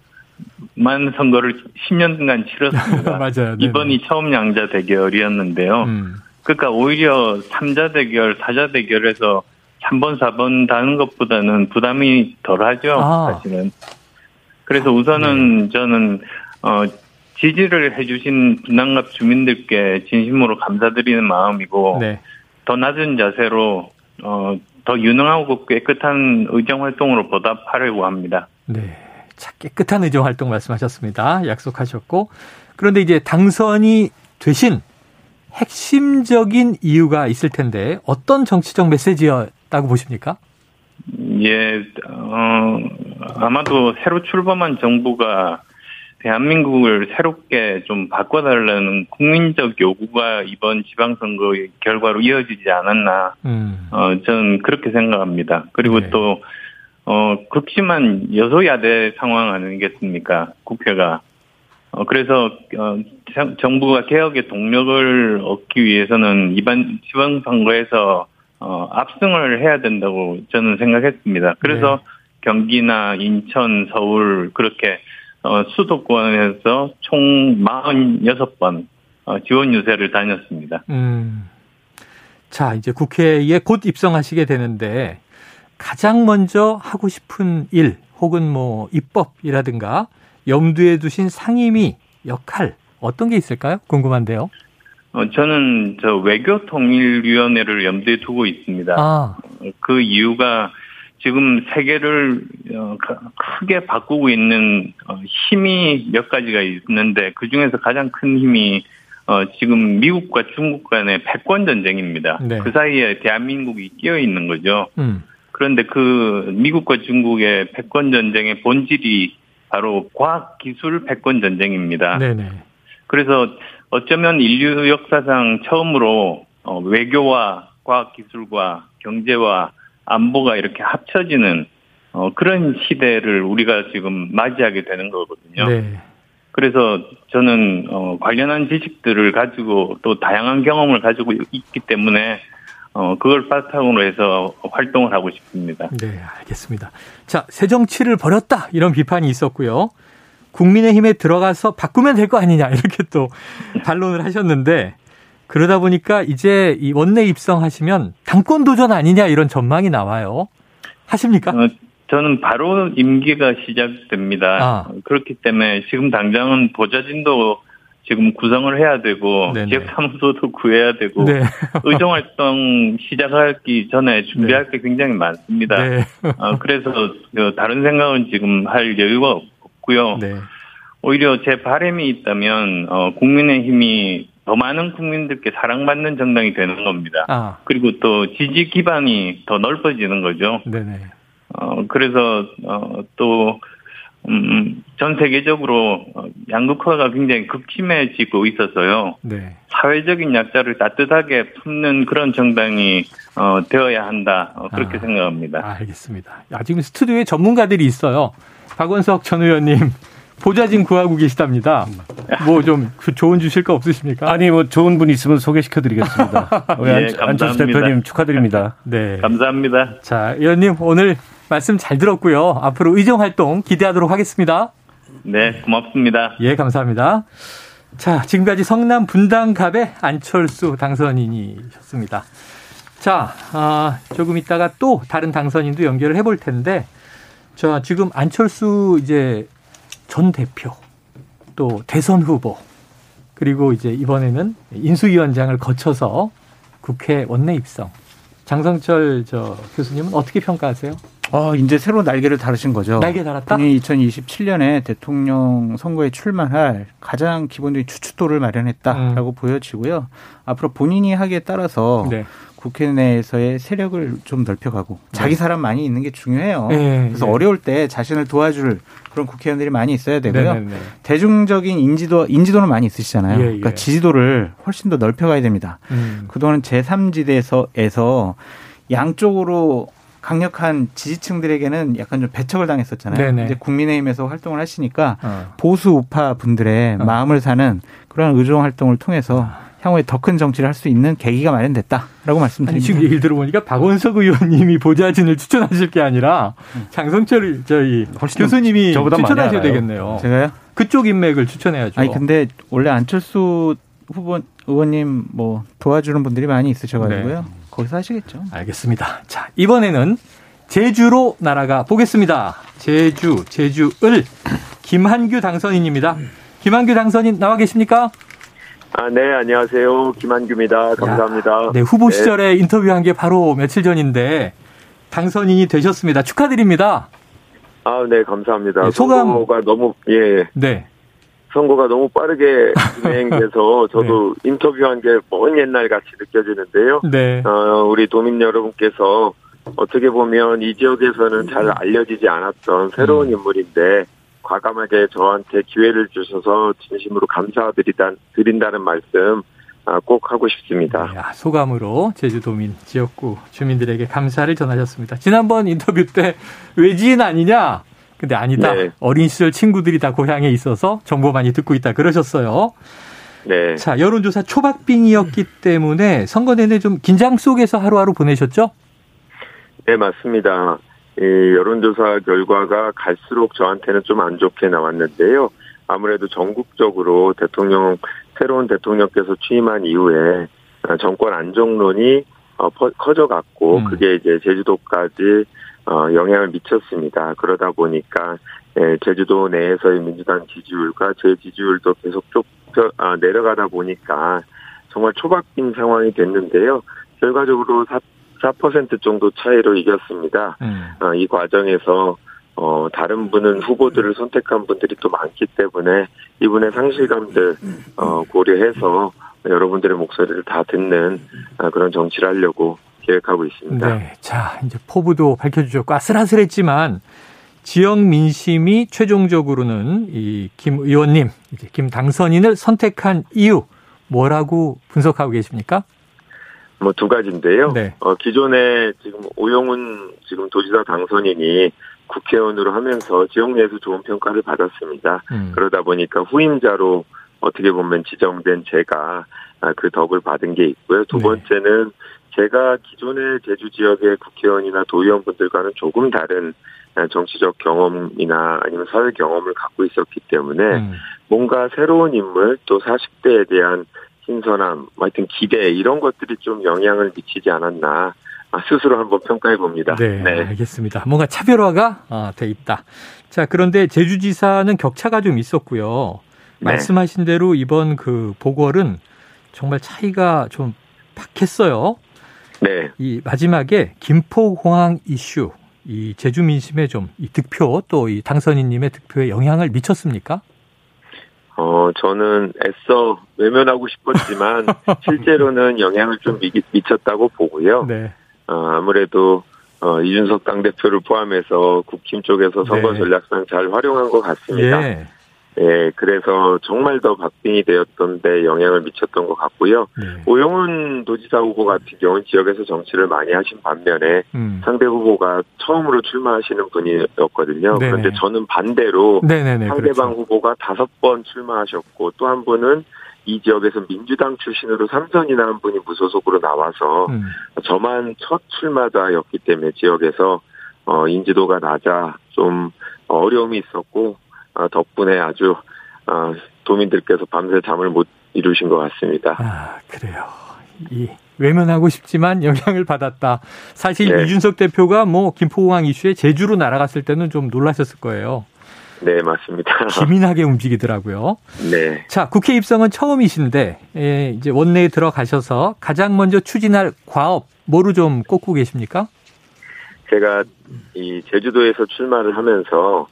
만 선거를 10년간 치렀습니다. 맞아요. 네네. 이번이 처음 양자 대결이었는데요. 음. 그러니까 오히려 3자 대결, 4자 대결에서 3번, 4번 다는 것보다는 부담이 덜 하죠, 아. 사실은. 그래서 우선은 네. 저는, 어, 지지를 해주신 분당갑 주민들께 진심으로 감사드리는 마음이고, 네. 더 낮은 자세로, 어, 더 유능하고 깨끗한 의정 활동으로 보답하려고 합니다. 네. 자, 깨끗한 의정 활동 말씀하셨습니다. 약속하셨고. 그런데 이제 당선이 되신 핵심적인 이유가 있을 텐데 어떤 정치적 메시지였다고 보십니까? 예, 어, 아마도 새로 출범한 정부가 대한민국을 새롭게 좀 바꿔달라는 국민적 요구가 이번 지방선거 결과로 이어지지 않았나, 음. 어, 저는 그렇게 생각합니다. 그리고 네. 또, 어, 극심한 여소야대 상황 아니겠습니까? 국회가. 어, 그래서, 어, 정부가 개혁의 동력을 얻기 위해서는 이번 지방선거에서, 어, 압승을 해야 된다고 저는 생각했습니다. 그래서 네. 경기나 인천, 서울, 그렇게 어, 수도권에서 총 46번 어, 지원 유세를 다녔습니다. 음. 자, 이제 국회에 곧 입성하시게 되는데 가장 먼저 하고 싶은 일 혹은 뭐 입법이라든가 염두에 두신 상임위 역할 어떤 게 있을까요? 궁금한데요. 어, 저는 저 외교 통일위원회를 염두에 두고 있습니다. 아. 그 이유가 지금 세계를 어, 크게 바꾸고 있는 어, 힘이 몇 가지가 있는데 그 중에서 가장 큰 힘이 어, 지금 미국과 중국 간의 패권 전쟁입니다. 네. 그 사이에 대한민국이 끼어 있는 거죠. 음. 그런데 그 미국과 중국의 패권 전쟁의 본질이 바로 과학 기술 패권 전쟁입니다. 네네. 그래서 어쩌면 인류 역사상 처음으로 외교와 과학 기술과 경제와 안보가 이렇게 합쳐지는 어, 그런 시대를 우리가 지금 맞이하게 되는 거거든요. 네. 그래서 저는 어, 관련한 지식들을 가지고 또 다양한 경험을 가지고 있기 때문에 어, 그걸 바탕으로 해서 활동을 하고 싶습니다. 네, 알겠습니다. 자, 새 정치를 버렸다 이런 비판이 있었고요. 국민의힘에 들어가서 바꾸면 될 거 아니냐 이렇게 또 반론을 하셨는데 그러다 보니까 이제 이 원내 입성하시면 당권 도전 아니냐 이런 전망이 나와요. 하십니까? 어, 저는 바로 임기가 시작됩니다. 아. 그렇기 때문에 지금 당장은 보좌진도 지금 구성을 해야 되고 네네. 지역 사무소도 구해야 되고 네. 의정 활동 시작하기 전에 준비할 네. 게 굉장히 많습니다. 네. 어, 그래서 그 다른 생각은 지금 할 여유가 없고 요. 네. 오히려 제 바람이 있다면 어, 국민의힘이 더 많은 국민들께 사랑받는 정당이 되는 겁니다. 아. 그리고 또 지지 기반이 더 넓어지는 거죠. 네네. 어, 그래서, 어, 또, 음, 전 세계적으로 양극화가 굉장히 극심해지고 있어서요. 네. 사회적인 약자를 따뜻하게 품는 그런 정당이 어, 되어야 한다. 어, 그렇게 아, 생각합니다. 알겠습니다. 아, 지금 스튜디오에 전문가들이 있어요. 박원석 전 의원님 보좌진 구하고 계시답니다. 뭐 좀 좋은 주실 거 없으십니까? 아니 뭐 좋은 분 있으면 소개시켜 드리겠습니다. 우리 예, 안철수 대표님 축하드립니다. 네, 감사합니다. 자, 의원님 오늘 말씀 잘 들었고요. 앞으로 의정 활동 기대하도록 하겠습니다. 네, 고맙습니다. 예, 감사합니다. 자, 지금까지 성남 분당갑의 안철수 당선인이셨습니다. 자, 아, 조금 있다가 또 다른 당선인도 연결을 해볼 텐데, 자, 지금 안철수 이제 전 대표, 또 대선 후보, 그리고 이제 이번에는 인수위원장을 거쳐서 국회 원내 입성. 장성철 저 교수님은 어떻게 평가하세요? 어, 이제 새로운 날개를 달으신 거죠. 날개 달았다? 본인이 2027년에 대통령 선거에 출마할 가장 기본적인 추추도를 마련했다라고 음. 보여지고요. 앞으로 본인이 하기에 따라서 네. 국회 내에서의 세력을 좀 넓혀가고 네. 자기 사람 많이 있는 게 중요해요. 네, 그래서 네. 어려울 때 자신을 도와줄 그런 국회의원들이 많이 있어야 되고요. 네, 네, 네. 대중적인 인지도 인지도는 많이 있으시잖아요. 그러니까 지지도를 훨씬 더 넓혀가야 됩니다. 음. 그동안 제3지대에서 양쪽으로 강력한 지지층들에게는 약간 좀 배척을 당했었잖아요. 네네. 이제 국민의힘에서 활동을 하시니까 어. 보수 우파 분들의 어. 마음을 사는 그런 의정 활동을 통해서 아. 향후에 더 큰 정치를 할 수 있는 계기가 마련됐다라고 말씀드립니다. 아니, 지금 얘기를 들어보니까 박원석 의원님이 보좌진을 추천하실 게 아니라 장성철 저희 교수님이 추천하셔야 되겠네요. 제가요? 그쪽 인맥을 추천해야죠. 아니 근데 원래 안철수 후보 의원님 뭐 도와주는 분들이 많이 있으셔가지고요. 네. 거기서 하시겠죠. 알겠습니다. 자 이번에는 제주로 날아가 보겠습니다. 제주 제주을 김한규 당선인입니다. 김한규 당선인 나와 계십니까? 아, 네, 안녕하세요. 김한규입니다. 감사합니다. 야, 네, 후보 네. 시절에 인터뷰한 게 바로 며칠 전인데 당선인이 되셨습니다. 축하드립니다. 아, 네, 감사합니다. 네, 소감 선거가 너무 예. 네. 선거가 너무 빠르게 진행돼서 저도 네. 인터뷰한 게 먼 옛날 같이 느껴지는데요. 네. 어, 우리 도민 여러분께서 어떻게 보면 이 지역에서는 잘 알려지지 않았던 새로운 음. 인물인데 과감하게 저한테 기회를 주셔서 진심으로 감사드린다는 말씀 아, 꼭 하고 싶습니다. 야, 소감으로 제주도민 지역구 주민들에게 감사를 전하셨습니다. 지난번 인터뷰 때 외지인 아니냐? 근데 아니다. 네. 어린 시절 친구들이 다 고향에 있어서 정보 많이 듣고 있다 그러셨어요. 네. 자, 여론조사 초박빙이었기 때문에 선거 내내 좀 긴장 속에서 하루하루 보내셨죠? 네, 맞습니다. 이 여론조사 결과가 갈수록 저한테는 좀 안 좋게 나왔는데요. 아무래도 전국적으로 대통령 새로운 대통령께서 취임한 이후에 정권 안정론이 어, 커져갔고 음. 그게 이제 제주도까지 어, 영향을 미쳤습니다. 그러다 보니까 예, 제주도 내에서의 민주당 지지율과 제 지지율도 계속 좁 아, 내려가다 보니까 정말 초박빙 상황이 됐는데요. 결과적으로 4% 정도 차이로 이겼습니다. 음. 어, 이 과정에서 어, 다른 분은 후보들을 선택한 분들이 또 많기 때문에 이분의 상실감들 어, 고려해서 여러분들의 목소리를 다 듣는 어, 그런 정치를 하려고 계획하고 있습니다. 네. 자, 이제 포부도 밝혀주셨고 아슬아슬했지만 지역 민심이 최종적으로는 이 김 의원님, 이제 김 당선인을 선택한 이유 뭐라고 분석하고 계십니까? 뭐 두 가지인데요. 네. 어, 기존에 지금 오영훈 지금 도지사 당선인이 국회의원으로 하면서 지역 내에서 좋은 평가를 받았습니다. 음. 그러다 보니까 후임자로 어떻게 보면 지정된 제가 아, 그 덕을 받은 게 있고요. 두 네. 번째는 제가 기존의 제주 지역의 국회의원이나 도의원분들과는 조금 다른 아, 정치적 경험이나 아니면 사회 경험을 갖고 있었기 때문에 음. 뭔가 새로운 인물 또 40대에 대한 신선함, 뭐 하여튼 기대 이런 것들이 좀 영향을 미치지 않았나 아, 스스로 한번 평가해 봅니다. 네, 네, 알겠습니다. 뭔가 차별화가 아, 돼 있다. 자, 그런데 제주지사는 격차가 좀 있었고요. 네. 말씀하신 대로 이번 그 보궐은 정말 차이가 좀 박했어요. 네. 이 마지막에 김포공항 이슈, 이 제주 민심에 좀이 득표 또 이 당선인님의 득표에 영향을 미쳤습니까? 어, 저는 애써 외면하고 싶었지만 실제로는 영향을 좀 미, 쳤다고 보고요. 네. 어, 아무래도 어, 이준석 당대표를 포함해서 국힘 쪽에서 선거 네. 전략상 잘 활용한 것 같습니다. 예. 예, 그래서 정말 더 박빙이 되었던데 영향을 미쳤던 것 같고요. 네. 오영훈 도지사 후보 같은 경우는 지역에서 정치를 많이 하신 반면에 음. 상대 후보가 처음으로 출마하시는 분이었거든요. 네네. 그런데 저는 반대로 네네네, 상대방 그렇죠. 후보가 다섯 번 출마하셨고 또 한 분은 이 지역에서 민주당 출신으로 삼선이나 한 분이 무소속으로 나와서 음. 저만 첫 출마자였기 때문에 지역에서 어, 인지도가 낮아 좀 어려움이 있었고 어, 덕분에 아주 어, 도민들께서 밤새 잠을 못 이루신 것 같습니다. 아, 그래요. 이 외면하고 싶지만 영향을 받았다. 사실 네. 이준석 대표가 뭐 김포공항 이슈에 제주로 날아갔을 때는 좀 놀라셨을 거예요. 네, 맞습니다. 기민하게 움직이더라고요. 네. 자, 국회 입성은 처음이신데, 예, 이제 원내에 들어가셔서 가장 먼저 추진할 과업, 뭐로 좀 꼽고 계십니까? 제가 이 제주도에서 출마를 하면서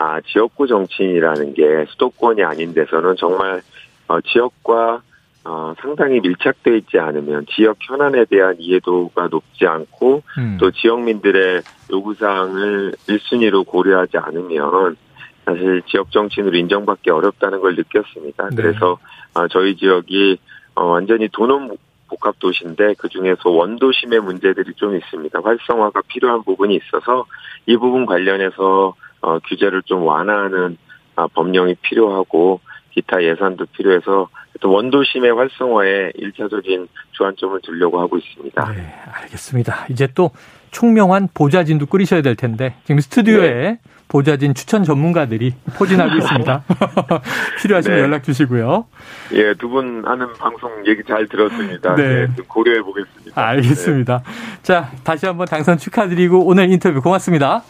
아, 지역구 정치인이라는 게 수도권이 아닌 데서는 정말 어, 지역과 어, 상당히 밀착되어 있지 않으면 지역 현안에 대한 이해도가 높지 않고 음. 또 지역민들의 요구사항을 1순위로 고려하지 않으면 사실 지역 정치인으로 인정받기 어렵다는 걸 느꼈습니다. 네. 그래서 어, 저희 지역이 어, 완전히 도농 복합 도시인데 그 중에서 원도심의 문제들이 좀 있습니다. 활성화가 필요한 부분이 있어서 이 부분 관련해서 어, 규제를 좀 완화하는 아, 법령이 필요하고 기타 예산도 필요해서 또 원도심의 활성화에 일차적인 주안점을 두려고 하고 있습니다. 네, 알겠습니다. 이제 또 총명한 보좌진도 꾸리셔야 될 텐데 지금 스튜디오에 네. 보좌진 추천 전문가들이 포진하고 있습니다. 필요하시면 네. 연락 주시고요. 예, 두 분 하는 방송 얘기 잘 들었습니다. 네. 네 고려해 보겠습니다. 알겠습니다. 네. 자, 다시 한번 당선 축하드리고 오늘 인터뷰 고맙습니다.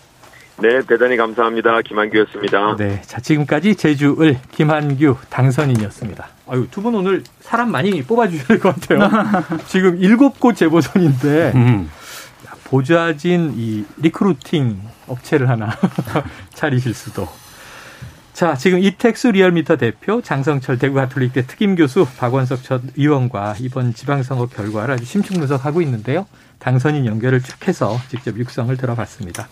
네, 대단히 감사합니다. 김한규였습니다. 네, 자 지금까지 제주을 김한규 당선인이었습니다. 아유, 두 분 오늘 사람 많이 뽑아주셔야 될것 같아요. 지금 일곱 곳 재보선인데 음. 보좌진 이 recruiting 업체를 하나 차리실 수도. 자, 지금 이택수 리얼미터 대표, 장성철 대구 가톨릭대 특임 교수, 박원석 전 의원과 이번 지방선거 결과를 아주 심층 분석하고 있는데요. 당선인 연결을 쭉 해서 직접 육성을 들어봤습니다.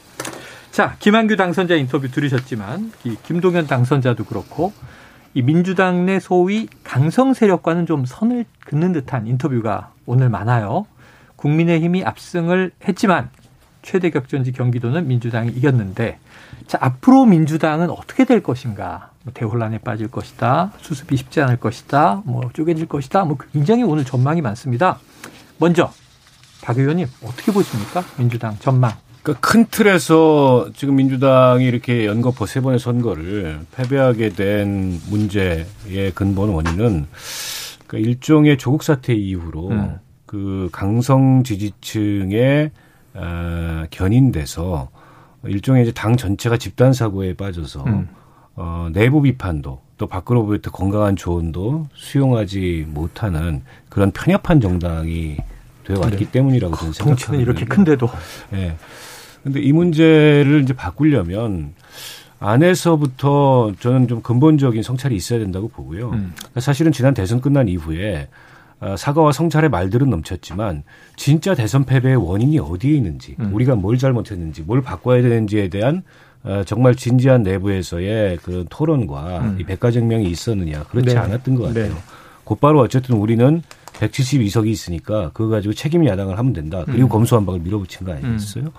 자, 김한규 당선자 인터뷰 들으셨지만, 이 김동연 당선자도 그렇고, 이 민주당 내 소위 강성 세력과는 좀 선을 긋는 듯한 인터뷰가 오늘 많아요. 국민의힘이 압승을 했지만 최대 격전지 경기도는 민주당이 이겼는데 자 앞으로 민주당은 어떻게 될 것인가? 뭐 대혼란에 빠질 것이다, 수습이 쉽지 않을 것이다, 뭐 쪼개질 것이다, 뭐 굉장히 오늘 전망이 많습니다. 먼저 박 의원님 어떻게 보십니까? 민주당 전망. 그러니까 큰 틀에서 지금 민주당이 이렇게 연거푸 세 번의 선거를 패배하게 된 문제의 근본 원인은 그러니까 일종의 조국 사태 이후로 음. 그 강성 지지층의 어, 견인돼서 일종의 이제 당 전체가 집단 사고에 빠져서 음. 어, 내부 비판도 또 밖으로부터 건강한 조언도 수용하지 못하는 그런 편협한 정당이 되어 왔기 네. 때문이라고 저는 생각합니다. 정치는 이렇게 큰데도. 예. 네. 근데 이 문제를 이제 바꾸려면 안에서부터 저는 좀 근본적인 성찰이 있어야 된다고 보고요. 음. 사실은 지난 대선 끝난 이후에 어, 사과와 성찰의 말들은 넘쳤지만 진짜 대선 패배의 원인이 어디에 있는지 음. 우리가 뭘 잘못했는지 뭘 바꿔야 되는지에 대한 어, 정말 진지한 내부에서의 그런 토론과 음. 이 백가쟁명이 있었느냐 그렇지 네. 않았던 것 같아요. 네. 곧바로 어쨌든 우리는 172석이 있으니까 그거 가지고 책임 야당을 하면 된다. 그리고 음. 검수한방을 밀어붙인 거 아니겠어요?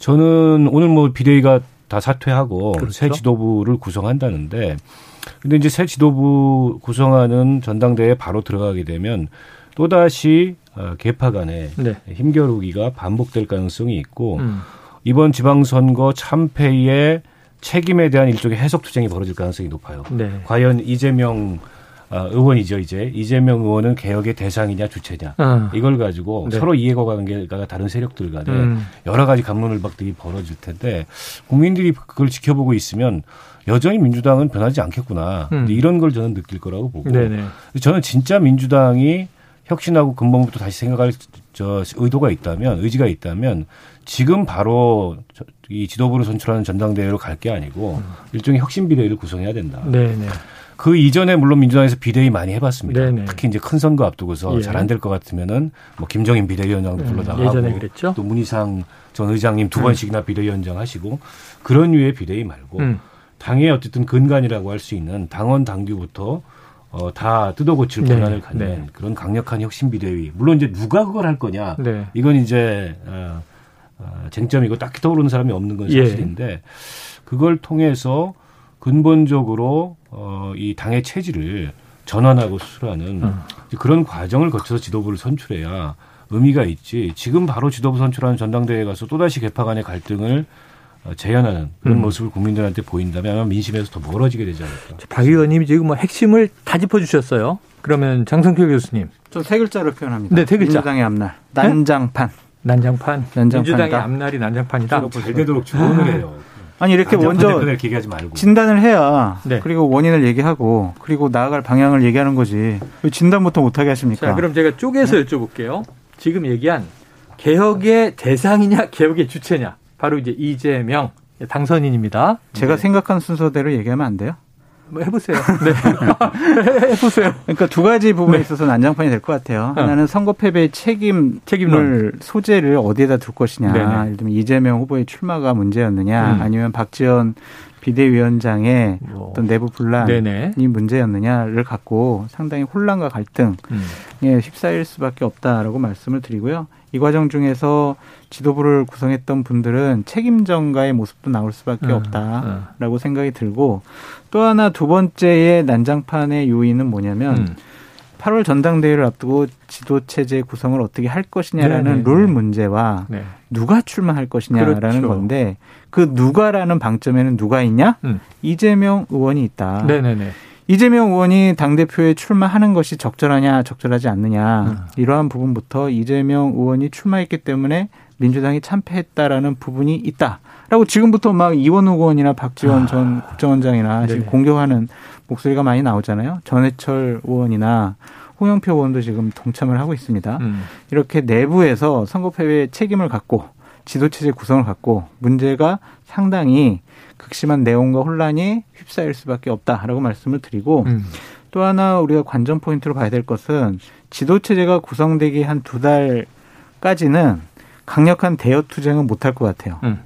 음. 저는 오늘 뭐 비대위가 다 사퇴하고 그렇죠? 새 지도부를 구성한다는데 근데 이제 새 지도부 구성하는 전당대회에 바로 들어가게 되면 또다시 어, 개파 간의 네. 힘겨루기가 반복될 가능성이 있고 음. 이번 지방선거 참패의 책임에 대한 일종의 해석 투쟁이 벌어질 가능성이 높아요. 네. 과연 이재명 어, 의원이죠 이제 이재명 의원은 개혁의 대상이냐 주체냐 어. 이걸 가지고 네. 서로 이해관계가 다른 세력들 간에 음. 여러 가지 감론을박들이 벌어질 텐데 국민들이 그걸 지켜보고 있으면 여전히 민주당은 변하지 않겠구나. 음. 이런 걸 저는 느낄 거라고 보고 네네. 저는 진짜 민주당이 혁신하고 근본부터 다시 생각할 저 의도가 있다면 의지가 있다면 지금 바로 이 지도부를 선출하는 전당대회로 갈 게 아니고 음. 일종의 혁신 비대위를 구성해야 된다. 네네. 그 이전에 물론 민주당에서 비대위 많이 해봤습니다. 네네. 특히 이제 큰 선거 앞두고서 예. 잘안 될 것 같으면은 뭐 김정인 비대위원장도 음, 불러다가 하고 그랬죠? 또 문희상 전 의장님 두 음. 번씩이나 비대위원장 하시고 그런 류의 비대위 말고 음. 당의 어쨌든 근간이라고 할 수 있는 당원 당규부터 어, 다 뜯어고칠 네. 권한을 갖는 네. 그런 강력한 혁신 비대위. 물론 이제 누가 그걸 할 거냐. 네. 이건 이제 어, 어, 쟁점이고 딱히 떠오르는 사람이 없는 건 예. 사실인데 예. 그걸 통해서 근본적으로 어, 이 당의 체질을 전환하고 수술하는 음. 그런 과정을 거쳐서 지도부를 선출해야 의미가 있지. 지금 바로 지도부 선출하는 전당대회에 가서 또다시 개파 간의 갈등을 어, 재현하는 그런 음. 모습을 국민들한테 보인다면 아마 민심에서 더 멀어지게 되지 않을까. 박 의원님이 지금 뭐 핵심을 다 짚어주셨어요. 그러면 장성표 교수님. 저 세 글자로 표현합니다. 네, 세 글자. 민주당의 앞날. 네? 난장판. 네? 난장판. 난장판이다. 민주당의 앞날이 난장판이다. 잘 되도록 조언을 해요. 아니 이렇게 먼저 진단을 해야 네. 그리고 원인을 얘기하고 그리고 나아갈 방향을 얘기하는 거지 왜 진단부터 못하게 하십니까? 자 그럼 제가 쪼개서 네? 여쭤볼게요. 지금 얘기한 개혁의 대상이냐 개혁의 주체냐 바로 이제 이재명 당선인입니다. 제가 네. 생각한 순서대로 얘기하면 안 돼요? 뭐 해보세요. 네. 해보세요. 그러니까 두 가지 부분에 네. 있어서 난장판이 될 것 같아요. 어. 하나는 선거 패배의 책임, 책임을 소재를 어디에다 둘 것이냐. 네네. 예를 들면 이재명 후보의 출마가 문제였느냐, 음. 아니면 박지원 비대위원장의 뭐. 어떤 내부 분란이 네네. 문제였느냐를 갖고 상당히 혼란과 갈등 음. 휩싸일 수밖에 없다라고 말씀을 드리고요. 이 과정 중에서 지도부를 구성했던 분들은 책임전가의 모습도 나올 수밖에 음, 없다라고 음. 생각이 들고 또 하나 두 번째의 난장판의 요인은 뭐냐면 음. 8월 전당대회를 앞두고 지도 체제 구성을 어떻게 할 것이냐라는 네네. 네, 룰 네. 문제와 네. 누가 출마할 것이냐라는 그렇죠. 건데 그 누가라는 방점에는 누가 있냐? 음. 이재명 의원이 있다. 네네네. 네, 이재명 의원이 당대표에 출마하는 것이 적절하냐, 적절하지 않느냐, 음. 이러한 부분부터 이재명 의원이 출마했기 때문에 민주당이 참패했다라는 부분이 있다. 라고 지금부터 막 이원우 의원이나 박지원 아. 전 국정원장이나 지금 공격하는 목소리가 많이 나오잖아요. 전해철 의원이나 홍영표 의원도 지금 동참을 하고 있습니다. 음. 이렇게 내부에서 선거 패배의 책임을 갖고 지도체제 구성을 갖고 문제가 상당히 극심한 내용과 혼란이 휩싸일 수밖에 없다라고 말씀을 드리고 음. 또 하나 우리가 관전 포인트로 봐야 될 것은 지도 체제가 구성되기 한 두 달까지는 강력한 대여 투쟁은 못할 것 같아요. 음.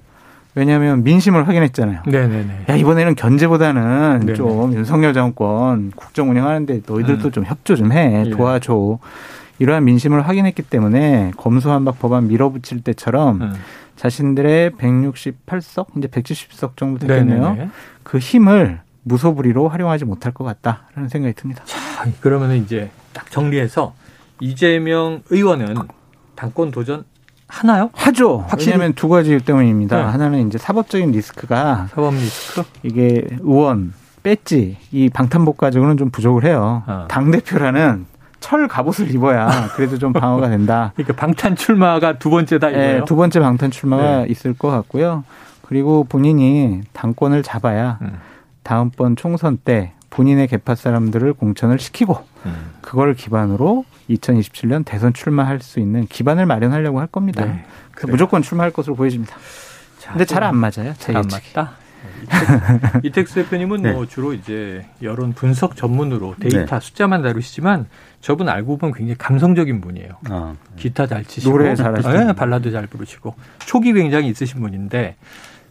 왜냐하면 민심을 확인했잖아요. 네네네. 야 이번에는 견제보다는 네네. 좀 윤석열 정권 국정 운영하는데 너희들도 음. 좀 협조 좀해 예. 도와줘. 이러한 민심을 확인했기 때문에 검수한박 법안 밀어붙일 때처럼 음. 자신들의 168석, 이제 170석 정도 되겠네요. 네네네. 그 힘을 무소불위로 활용하지 못할 것 같다라는 생각이 듭니다. 자, 그러면 이제 딱 정리해서 이재명 의원은 당권 도전 하나요? 하죠. 확실히? 왜냐하면 두 가지 때문입니다. 네. 하나는 이제 사법적인 리스크가 사법 리스크 이게 의원 배지 이 방탄복 가지고는 좀 부족을 해요. 어. 당 대표라는 철 갑옷을 입어야 그래도 좀 방어가 된다. 그러니까 방탄 출마가 두 번째다 이거예요. 네, 두 번째 방탄 출마가 네. 있을 것 같고요. 그리고 본인이 당권을 잡아야 음. 다음번 총선 때 본인의 개파 사람들을 공천을 시키고 음. 그걸 기반으로 2027년 대선 출마할 수 있는 기반을 마련하려고 할 겁니다. 네, 무조건 출마할 것으로 보여집니다. 자, 근데 잘 안 맞아요. 잘 안 맞다. 이택수 대표님은 네. 뭐 주로 이제 여론 분석 전문으로 데이터 네. 숫자만 다루시지만 저분 알고 보면 굉장히 감성적인 분이에요. 아, 네. 기타 잘 치시고 노래 잘하시고 네, 발라드 잘 부르시고 촉이 굉장히 있으신 분인데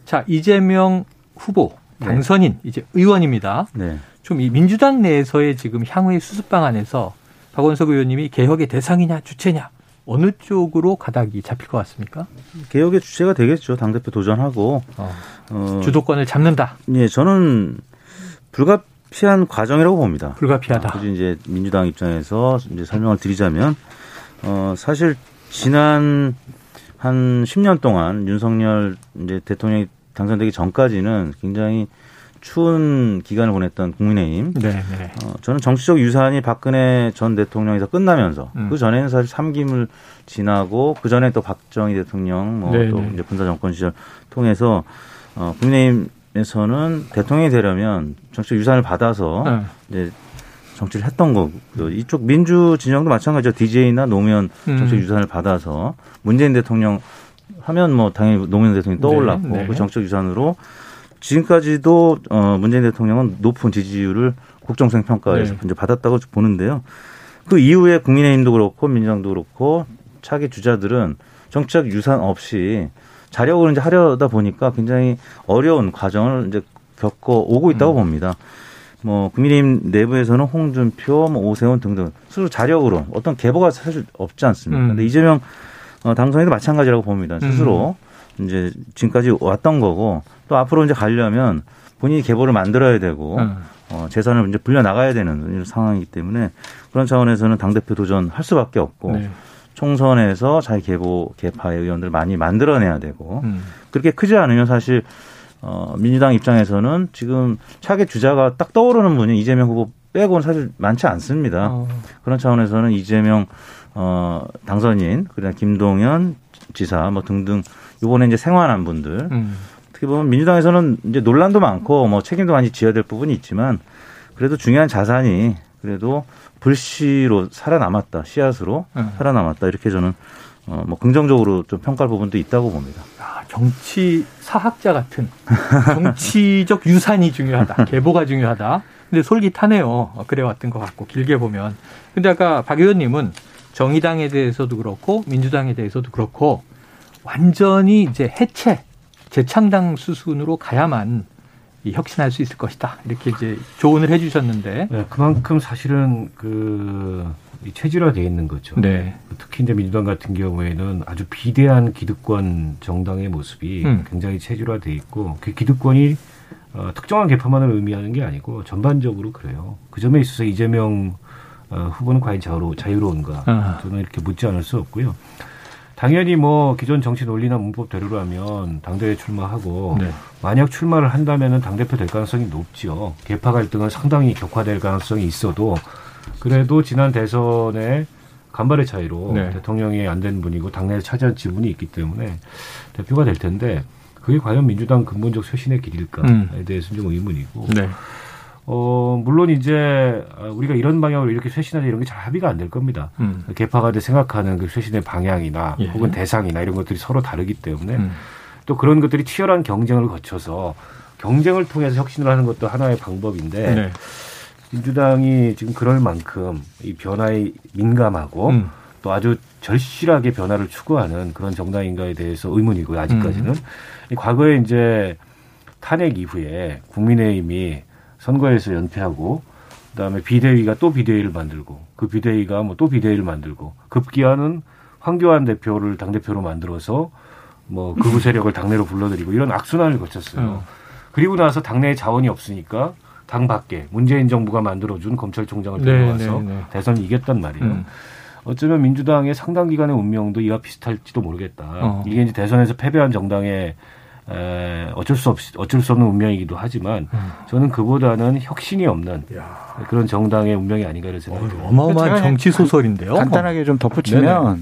자 이재명 후보 네. 당선인 이제 의원입니다. 네. 좀이 민주당 내에서의 지금 향후의 수습 방안에서 박원석 의원님이 개혁의 대상이냐 주체냐 어느 쪽으로 가닥이 잡힐 것 같습니까? 개혁의 주체가 되겠죠. 당대표 도전하고. 어, 어, 주도권을 잡는다. 예, 저는 불가피한 과정이라고 봅니다. 불가피하다. 아, 굳이 이제 민주당 입장에서 이제 설명을 드리자면, 어, 사실 지난 한 10년 동안 윤석열 이제 대통령이 당선되기 전까지는 굉장히 추운 기간을 보냈던 국민의힘. 네, 네. 어, 저는 정치적 유산이 박근혜 전 대통령에서 끝나면서 음. 그 전에는 사실 3김을 지나고 그 전에 또 박정희 대통령 뭐또 네, 네. 이제 군사 정권 시절 통해서 어, 국민의힘에서는 대통령이 되려면 정치적 유산을 받아서 네. 이제 정치를 했던 거고 이쪽 민주 진영도 마찬가지죠. DJ나 노무현 음. 정치적 유산을 받아서 문재인 대통령 하면 뭐 당연히 노무현 대통령이 떠올랐고 네, 네. 그 정치적 유산으로 지금까지도 어 문재인 대통령은 높은 지지율을 국정성 평가에서 네. 받았다고 보는데요. 그 이후에 국민의힘도 그렇고 민주당도 그렇고 차기 주자들은 정치적 유산 없이 자력을 이제 하려다 보니까 굉장히 어려운 과정을 이제 겪어 오고 있다고 음. 봅니다. 뭐 국민의힘 내부에서는 홍준표, 뭐 오세훈 등등 스스로 자력으로 어떤 계보가 사실 없지 않습니까? 음. 근데 이재명 어, 당선인도 마찬가지라고 봅니다. 스스로 음. 이제 지금까지 왔던 거고 또 앞으로 이제 가려면 본인이 계보를 만들어야 되고 음. 어, 재산을 이제 불려 나가야 되는 이런 상황이기 때문에 그런 차원에서는 당 대표 도전할 수밖에 없고 네. 총선에서 자기 계보 개파의 의원들 많이 만들어내야 되고 음. 그렇게 크지 않으면 사실 어, 민주당 입장에서는 지금 차기 주자가 딱 떠오르는 분이 이재명 후보 빼고는 사실 많지 않습니다. 어. 그런 차원에서는 이재명 어, 당선인 그다음 김동연 지사 뭐 등등 이번에 이제 생활한 분들 음. 어떻게 보면 민주당에서는 이제 논란도 많고 뭐 책임도 많이 지어야 될 부분이 있지만 그래도 중요한 자산이 그래도 불씨로 살아남았다 씨앗으로 음. 살아남았다 이렇게 저는 어, 뭐 긍정적으로 좀 평가할 부분도 있다고 봅니다. 아, 정치 사학자 같은 정치적 유산이 중요하다. 계보가 중요하다. 근데 솔깃하네요. 어, 그래 왔던 것 같고 길게 보면. 근데 아까 박 의원님은 정의당에 대해서도 그렇고 민주당에 대해서도 그렇고 완전히 이제 해체 재창당 수순으로 가야만 혁신할 수 있을 것이다. 이렇게 이제 조언을 해주셨는데. 네, 그만큼 사실은 그 체질화되어 있는 거죠. 네. 특히 이제 민주당 같은 경우에는 아주 비대한 기득권 정당의 모습이 음. 굉장히 체질화돼 있고 그 기득권이 어, 특정한 개파만을 의미하는 게 아니고 전반적으로 그래요. 그 점에 있어서 이재명 어, 후보는 과연 자유로, 자유로운가 아. 저는 이렇게 묻지 않을 수 없고요. 당연히 뭐 기존 정치 논리나 문법대로라면 당대회 출마하고 네. 만약 출마를 한다면은 당 대표 될 가능성이 높지요. 개파 갈등은 상당히 격화될 가능성이 있어도 그래도 지난 대선에 간발의 차이로 네. 대통령이 안 된 분이고 당내에 차지한 지분이 있기 때문에 대표가 될 텐데 그게 과연 민주당 근본적 쇄신의 길일까에 음. 대해서는 좀 의문이고 네. 어, 물론 이제 우리가 이런 방향으로 이렇게 쇄신하자 이런 게 잘 합의가 안 될 겁니다. 음. 개파가 돼 생각하는 그 쇄신의 방향이나 예. 혹은 대상이나 이런 것들이 서로 다르기 때문에 음. 또 그런 것들이 치열한 경쟁을 거쳐서 경쟁을 통해서 혁신을 하는 것도 하나의 방법인데 네. 민주당이 지금 그럴 만큼 이 변화에 민감하고 음. 또 아주 절실하게 변화를 추구하는 그런 정당인가에 대해서 의문이고요. 아직까지는 음. 과거에 이제 탄핵 이후에 국민의힘이 선거에서 연패하고 그다음에 비대위가 또 비대위를 만들고 그 비대위가 뭐 또 비대위를 만들고 급기야는 황교안 대표를 당 대표로 만들어서 뭐 극우 세력을 당내로 불러들이고 이런 악순환을 거쳤어요. 어. 그리고 나서 당내에 자원이 없으니까 당 밖에 문재인 정부가 만들어준 검찰총장을 데려와서 네, 네, 네. 대선 이겼단 말이에요. 음. 어쩌면 민주당의 상당 기간의 운명도 이와 비슷할지도 모르겠다. 어. 이게 이제 대선에서 패배한 정당의 에, 어쩔 수 없이 어쩔 수 없는 운명이기도 하지만 음. 저는 그보다는 혁신이 없는 야. 그런 정당의 운명이 아닌가 이런 생각이 들어요. 어마어마한 정치 소설인데요. 간단하게 좀 덧붙이면 네네.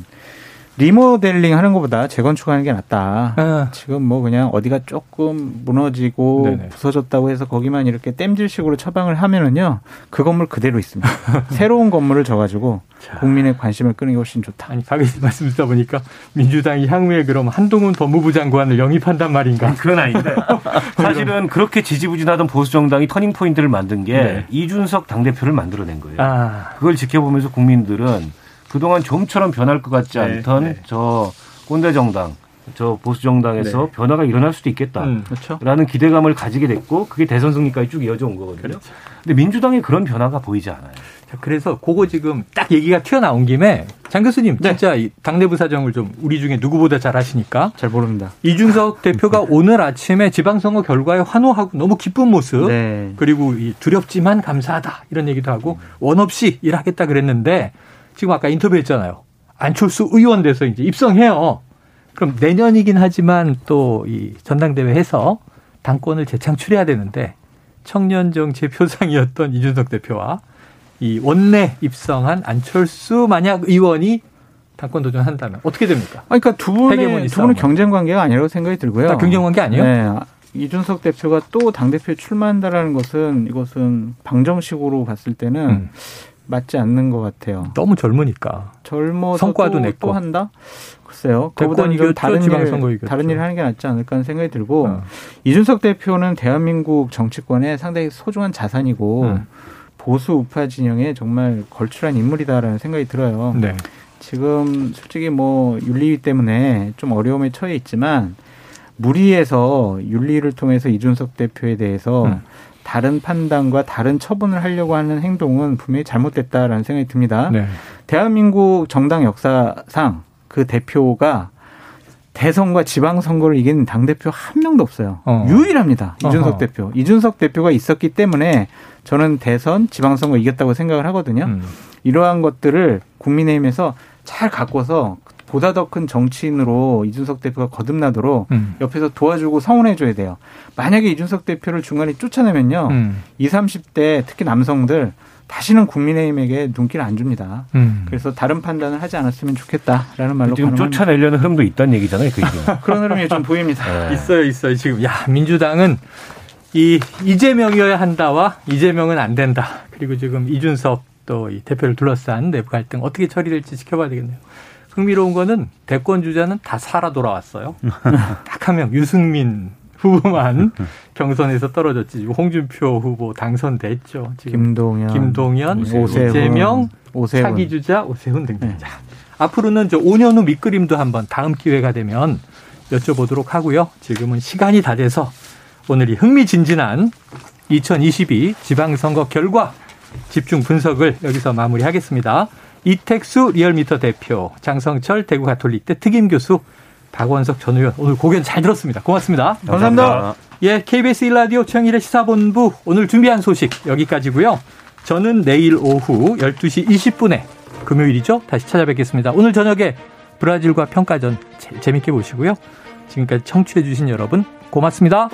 리모델링 하는 것보다 재건축하는 게 낫다. 아. 지금 뭐 그냥 어디가 조금 무너지고 네네. 부서졌다고 해서 거기만 이렇게 땜질식으로 처방을 하면은요 그 건물 그대로 있습니다. 새로운 건물을 져가지고 자. 국민의 관심을 끄는 게 훨씬 좋다. 아니 가게 말씀 듣다 보니까 민주당이 향후에 그럼 한동훈 법무부 장관을 영입한단 말인가? 아니, 그건 아닌데 사실은 그렇게 지지부진하던 보수 정당이 터닝 포인트를 만든 게 네. 이준석 당 대표를 만들어낸 거예요. 아. 그걸 지켜보면서 국민들은 그동안 좀처럼 변할 것 같지 네, 않던 네. 저 꼰대 정당, 저 보수 정당에서 네. 변화가 일어날 수도 있겠다라는 음, 그렇죠. 기대감을 가지게 됐고 그게 대선 승리까지 쭉 이어져 온 거거든요. 그렇죠. 근데 민주당에 그런 변화가 보이지 않아요. 자, 그래서 그거 지금 딱 얘기가 튀어나온 김에 장 교수님 네. 진짜 이 당내부 사정을 좀 우리 중에 누구보다 잘 아시니까 잘 모릅니다. 이준석 대표가 오늘 아침에 지방선거 결과에 환호하고 너무 기쁜 모습 네. 그리고 이 두렵지만 감사하다 이런 얘기도 하고 원 없이 일하겠다 그랬는데 지금 아까 인터뷰했잖아요. 안철수 의원 돼서 이제 입성해요. 그럼 내년이긴 하지만 또 이 전당대회 해서 당권을 재창출해야 되는데 청년 정치의 표상이었던 이준석 대표와 이 원내 입성한 안철수 만약 의원이 당권 도전한다면 어떻게 됩니까? 아니, 그러니까 두 분의 두 분은 경쟁 관계가 아니라고 생각이 들고요. 경쟁 관계 아니에요? 네. 이준석 대표가 또 당대표에 출마한다라는 것은 이것은 방정식으로 봤을 때는 음. 맞지 않는 것 같아요. 너무 젊으니까. 젊어서 성과도 냈고 또 한다. 글쎄요. 그보다는 좀 다른 일, 다른 일을 하는 게 낫지 않을까 하는 생각이 들고 어. 이준석 대표는 대한민국 정치권에 상당히 소중한 자산이고 음. 보수 우파 진영에 정말 걸출한 인물이다라는 생각이 들어요. 네. 지금 솔직히 뭐 윤리위 때문에 좀 어려움에 처해 있지만 무리해서 윤리를 통해서 이준석 대표에 대해서 음. 다른 판단과 다른 처분을 하려고 하는 행동은 분명히 잘못됐다라는 생각이 듭니다. 네. 대한민국 정당 역사상 그 대표가 대선과 지방선거를 이기는 당대표 한 명도 없어요. 어. 유일합니다. 이준석 어허. 대표. 이준석 대표가 있었기 때문에 저는 대선, 지방선거 이겼다고 생각을 하거든요. 음. 이러한 것들을 국민의힘에서 잘 갖고서 보다 더 큰 정치인으로 이준석 대표가 거듭나도록 음. 옆에서 도와주고 성원해줘야 돼요. 만약에 이준석 대표를 중간에 쫓아내면요. 음. 20, 30대 특히 남성들 다시는 국민의힘에게 눈길을 안 줍니다. 음. 그래서 다른 판단을 하지 않았으면 좋겠다라는 말로 지금 쫓아내려는 흐름도 있다는 얘기잖아요. 그 그런 흐름이 좀 보입니다. 네. 있어요, 있어요. 지금 야 민주당은 이 이재명이어야 한다와 이재명은 안 된다. 그리고 지금 이준석 또 이 대표를 둘러싼 내부 갈등 어떻게 처리될지 지켜봐야 되겠네요. 흥미로운 거는 대권 주자는 다 살아 돌아왔어요. 딱 한 명 유승민 후보만 경선에서 떨어졌지. 홍준표 후보 당선됐죠. 지금 김동연, 김동연, 오세훈, 이재명, 오세훈. 차기 주자 오세훈 등등. 네. 앞으로는 저 5년 후 밑그림도 한번 다음 기회가 되면 여쭤보도록 하고요. 지금은 시간이 다 돼서 오늘 이 흥미진진한 2022 지방선거 결과 집중 분석을 여기서 마무리하겠습니다. 이택수 리얼미터 대표, 장성철 대구 가톨릭대 특임 교수, 박원석 전 의원 오늘 고견 잘 들었습니다. 고맙습니다. 감사합니다. 감사합니다. 예, KBS 일라디오 최영일의 시사본부 오늘 준비한 소식 여기까지고요. 저는 내일 오후 12시 20분에 금요일이죠. 다시 찾아뵙겠습니다. 오늘 저녁에 브라질과 평가전 재밌게 보시고요. 지금까지 청취해 주신 여러분 고맙습니다.